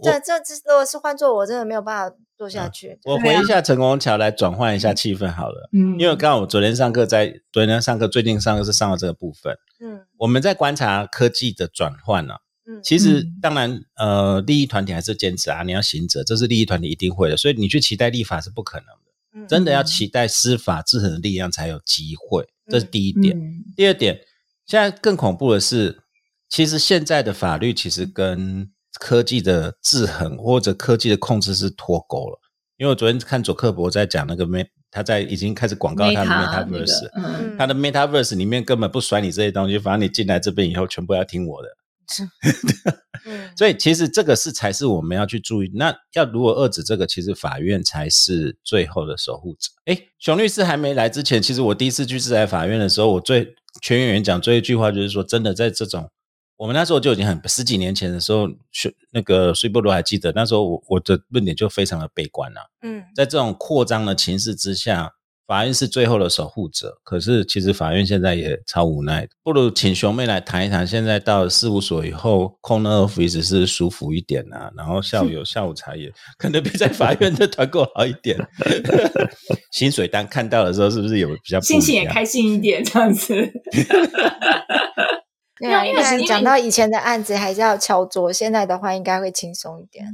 这这这如果是换做我，真的没有办法做下去。我回一下陈功桥来转换一下气氛好了，嗯因为刚刚我昨天上课在昨天上课，最近上课是上了这个部分，嗯我们在观察科技的转换啊。嗯，其实嗯当然，呃，利益团体还是坚持啊，你要行者，这是利益团体一定会的，所以你去期待立法是不可能的，嗯真的要期待司法制衡的力量才有机会，这是第一点。嗯第二点，现在更恐怖的是，其实现在的法律其实跟科技的制衡或者科技的控制是脱钩了。因为我昨天看佐克伯在讲那个 Meta，他在已经开始广告他的 Metaverse，、个嗯嗯他的 Metaverse 里面根本不甩你这些东西，反正你进来这边以后全部要听我的。<laughs> 嗯所以其实这个是才是我们要去注意。那要如何遏制这个，其实法院才是最后的守护者。哎，熊律师还没来之前，其实我第一次去制裁法院的时候，我最全员演讲最后一句话就是说，真的在这种我们那时候就已经很十几年前的时候，是那个苏波罗还记得那时候我我的论点就非常的悲观了、嗯，在这种扩张的情势之下，法院是最后的守护者。可是其实法院现在也超无奈的，不如请熊妹来谈一谈。现在到事务所以后，corner office 是舒服一点啊，然后下午有 <laughs> 下午茶也可能比在法院的团购好一点。<laughs> 薪水单看到的时候，是不是有比较心情？也开心一点，这样子。<laughs> 对啊，因为因为因为讲到以前的案子还是要敲桌，现在的话应该会轻松一点。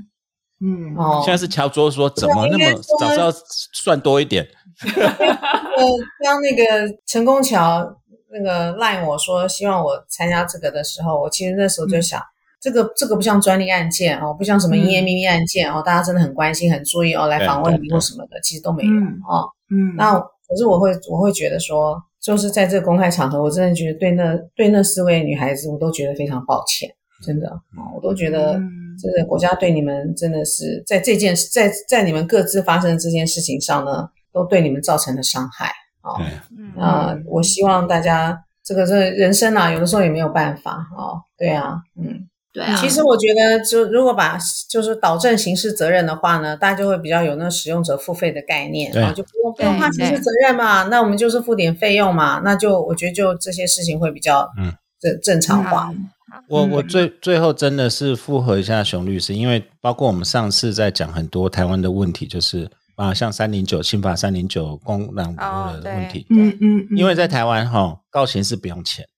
嗯，哦，现在是敲桌说怎么那么早知道算多一点？<laughs> 呃，当那个陈功桥那个赖我说希望我参加这个的时候，我其实那时候就想，这个这个不像专利案件哦，不像什么营业秘密案件哦，大家真的很关心、很注意哦，来访问你或什么的，其实都没有嗯哦。嗯，那可是我会我会觉得说，就是在这个公开场合，我真的觉得对那对那四位女孩子，我都觉得非常抱歉，真的啊，我都觉得。嗯真的，国家对你们真的是在这件事，在在你们各自发生的这件事情上呢，都对你们造成了伤害啊。对嗯那、我希望大家这个这个人生啊，有的时候也没有办法啊。对啊，嗯，对啊，其实我觉得，就如果把就是导正刑事责任的话呢，大家就会比较有那使用者付费的概念对啊，就不用不用怕刑事责任嘛，那我们就是付点费用嘛，那就我觉得就这些事情会比较嗯正正常化。嗯我我嗯。最最后真的是附和一下熊律师，因为包括我们上次在讲很多台湾的问题，就是啊，像三零九刑法三零九公然侮辱的问题，嗯嗯，嗯。因为在台湾哈、告刑是不用钱，对，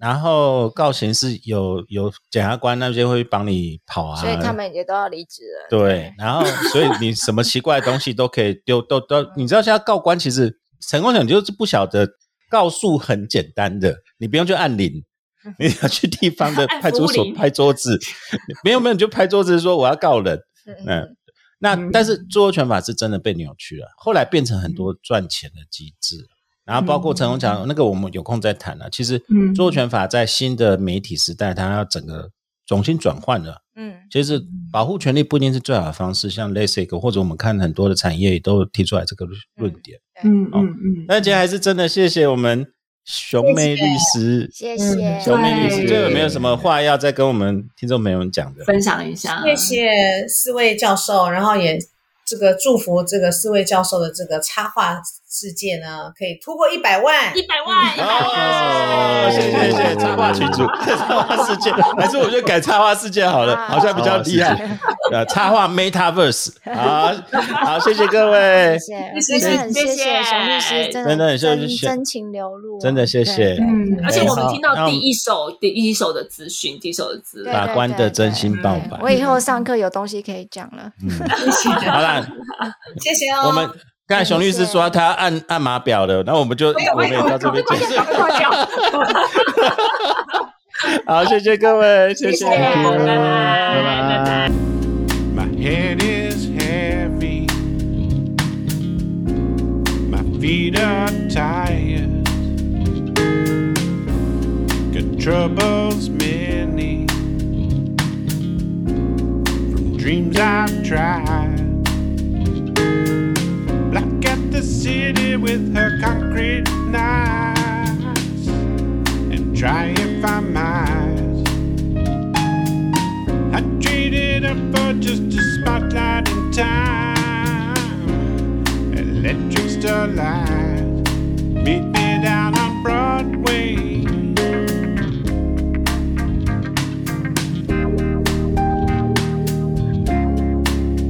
然后告刑是有有检察官那些会帮你跑啊，所以他们也都要离职了。对，然后所以你什么奇怪的东西都可以丢，都都，你知道现在告官其实陈功强就是不晓得告诉很简单的，你不用去按铃。<laughs> 你要去地方的派出所拍桌子，<laughs> 没有没有，你就拍桌子说我要告人。嗯嗯，那嗯但是著作权法是真的被扭曲了，后来变成很多赚钱的机制，然后包括陈宏强那个，我们有空再谈啊。其实嗯著作权法在新的媒体时代，它要整个重新转换了。嗯其实保护权利不一定是最好的方式，像 LASIK 或者我们看很多的产业也都提出来这个论点。嗯嗯嗯，那今天还是真的谢谢我们熊妹律师，谢谢熊妹律师，对最后有没有什么话要再跟我们听众朋友们讲的？分享一下，谢谢四位教授，然后也这个祝福这个四位教授的这个插画世界呢，可以突破一百万。一百万，一百哦，万，谢谢谢谢插画群主，<laughs> 插画世界，还是我就改插画世界好了，好像比较厉害。呃，插画 Metaverse，好好，谢谢各位，谢谢，真的很谢谢熊律师，真的很谢真谢真情流露，真的谢谢对嗯，而且我们听到第一手第一手的资讯，第一手的资对料，法官的真心报白。我以后上课有东西可以讲了。<laughs> 嗯，<laughs> 好啦，<laughs> 谢谢哦。我们刚才熊律师说他要按按码表的，然后我们就我们也到这边结束。好，谢谢各位，谢谢，谢拜拜拜拜。Head is heavy. My feet are tired. Got troubles many from dreams I've tried. Black at the city with her concrete knives and try if I might. for just a spotlight in time. Electric starlight beat me down.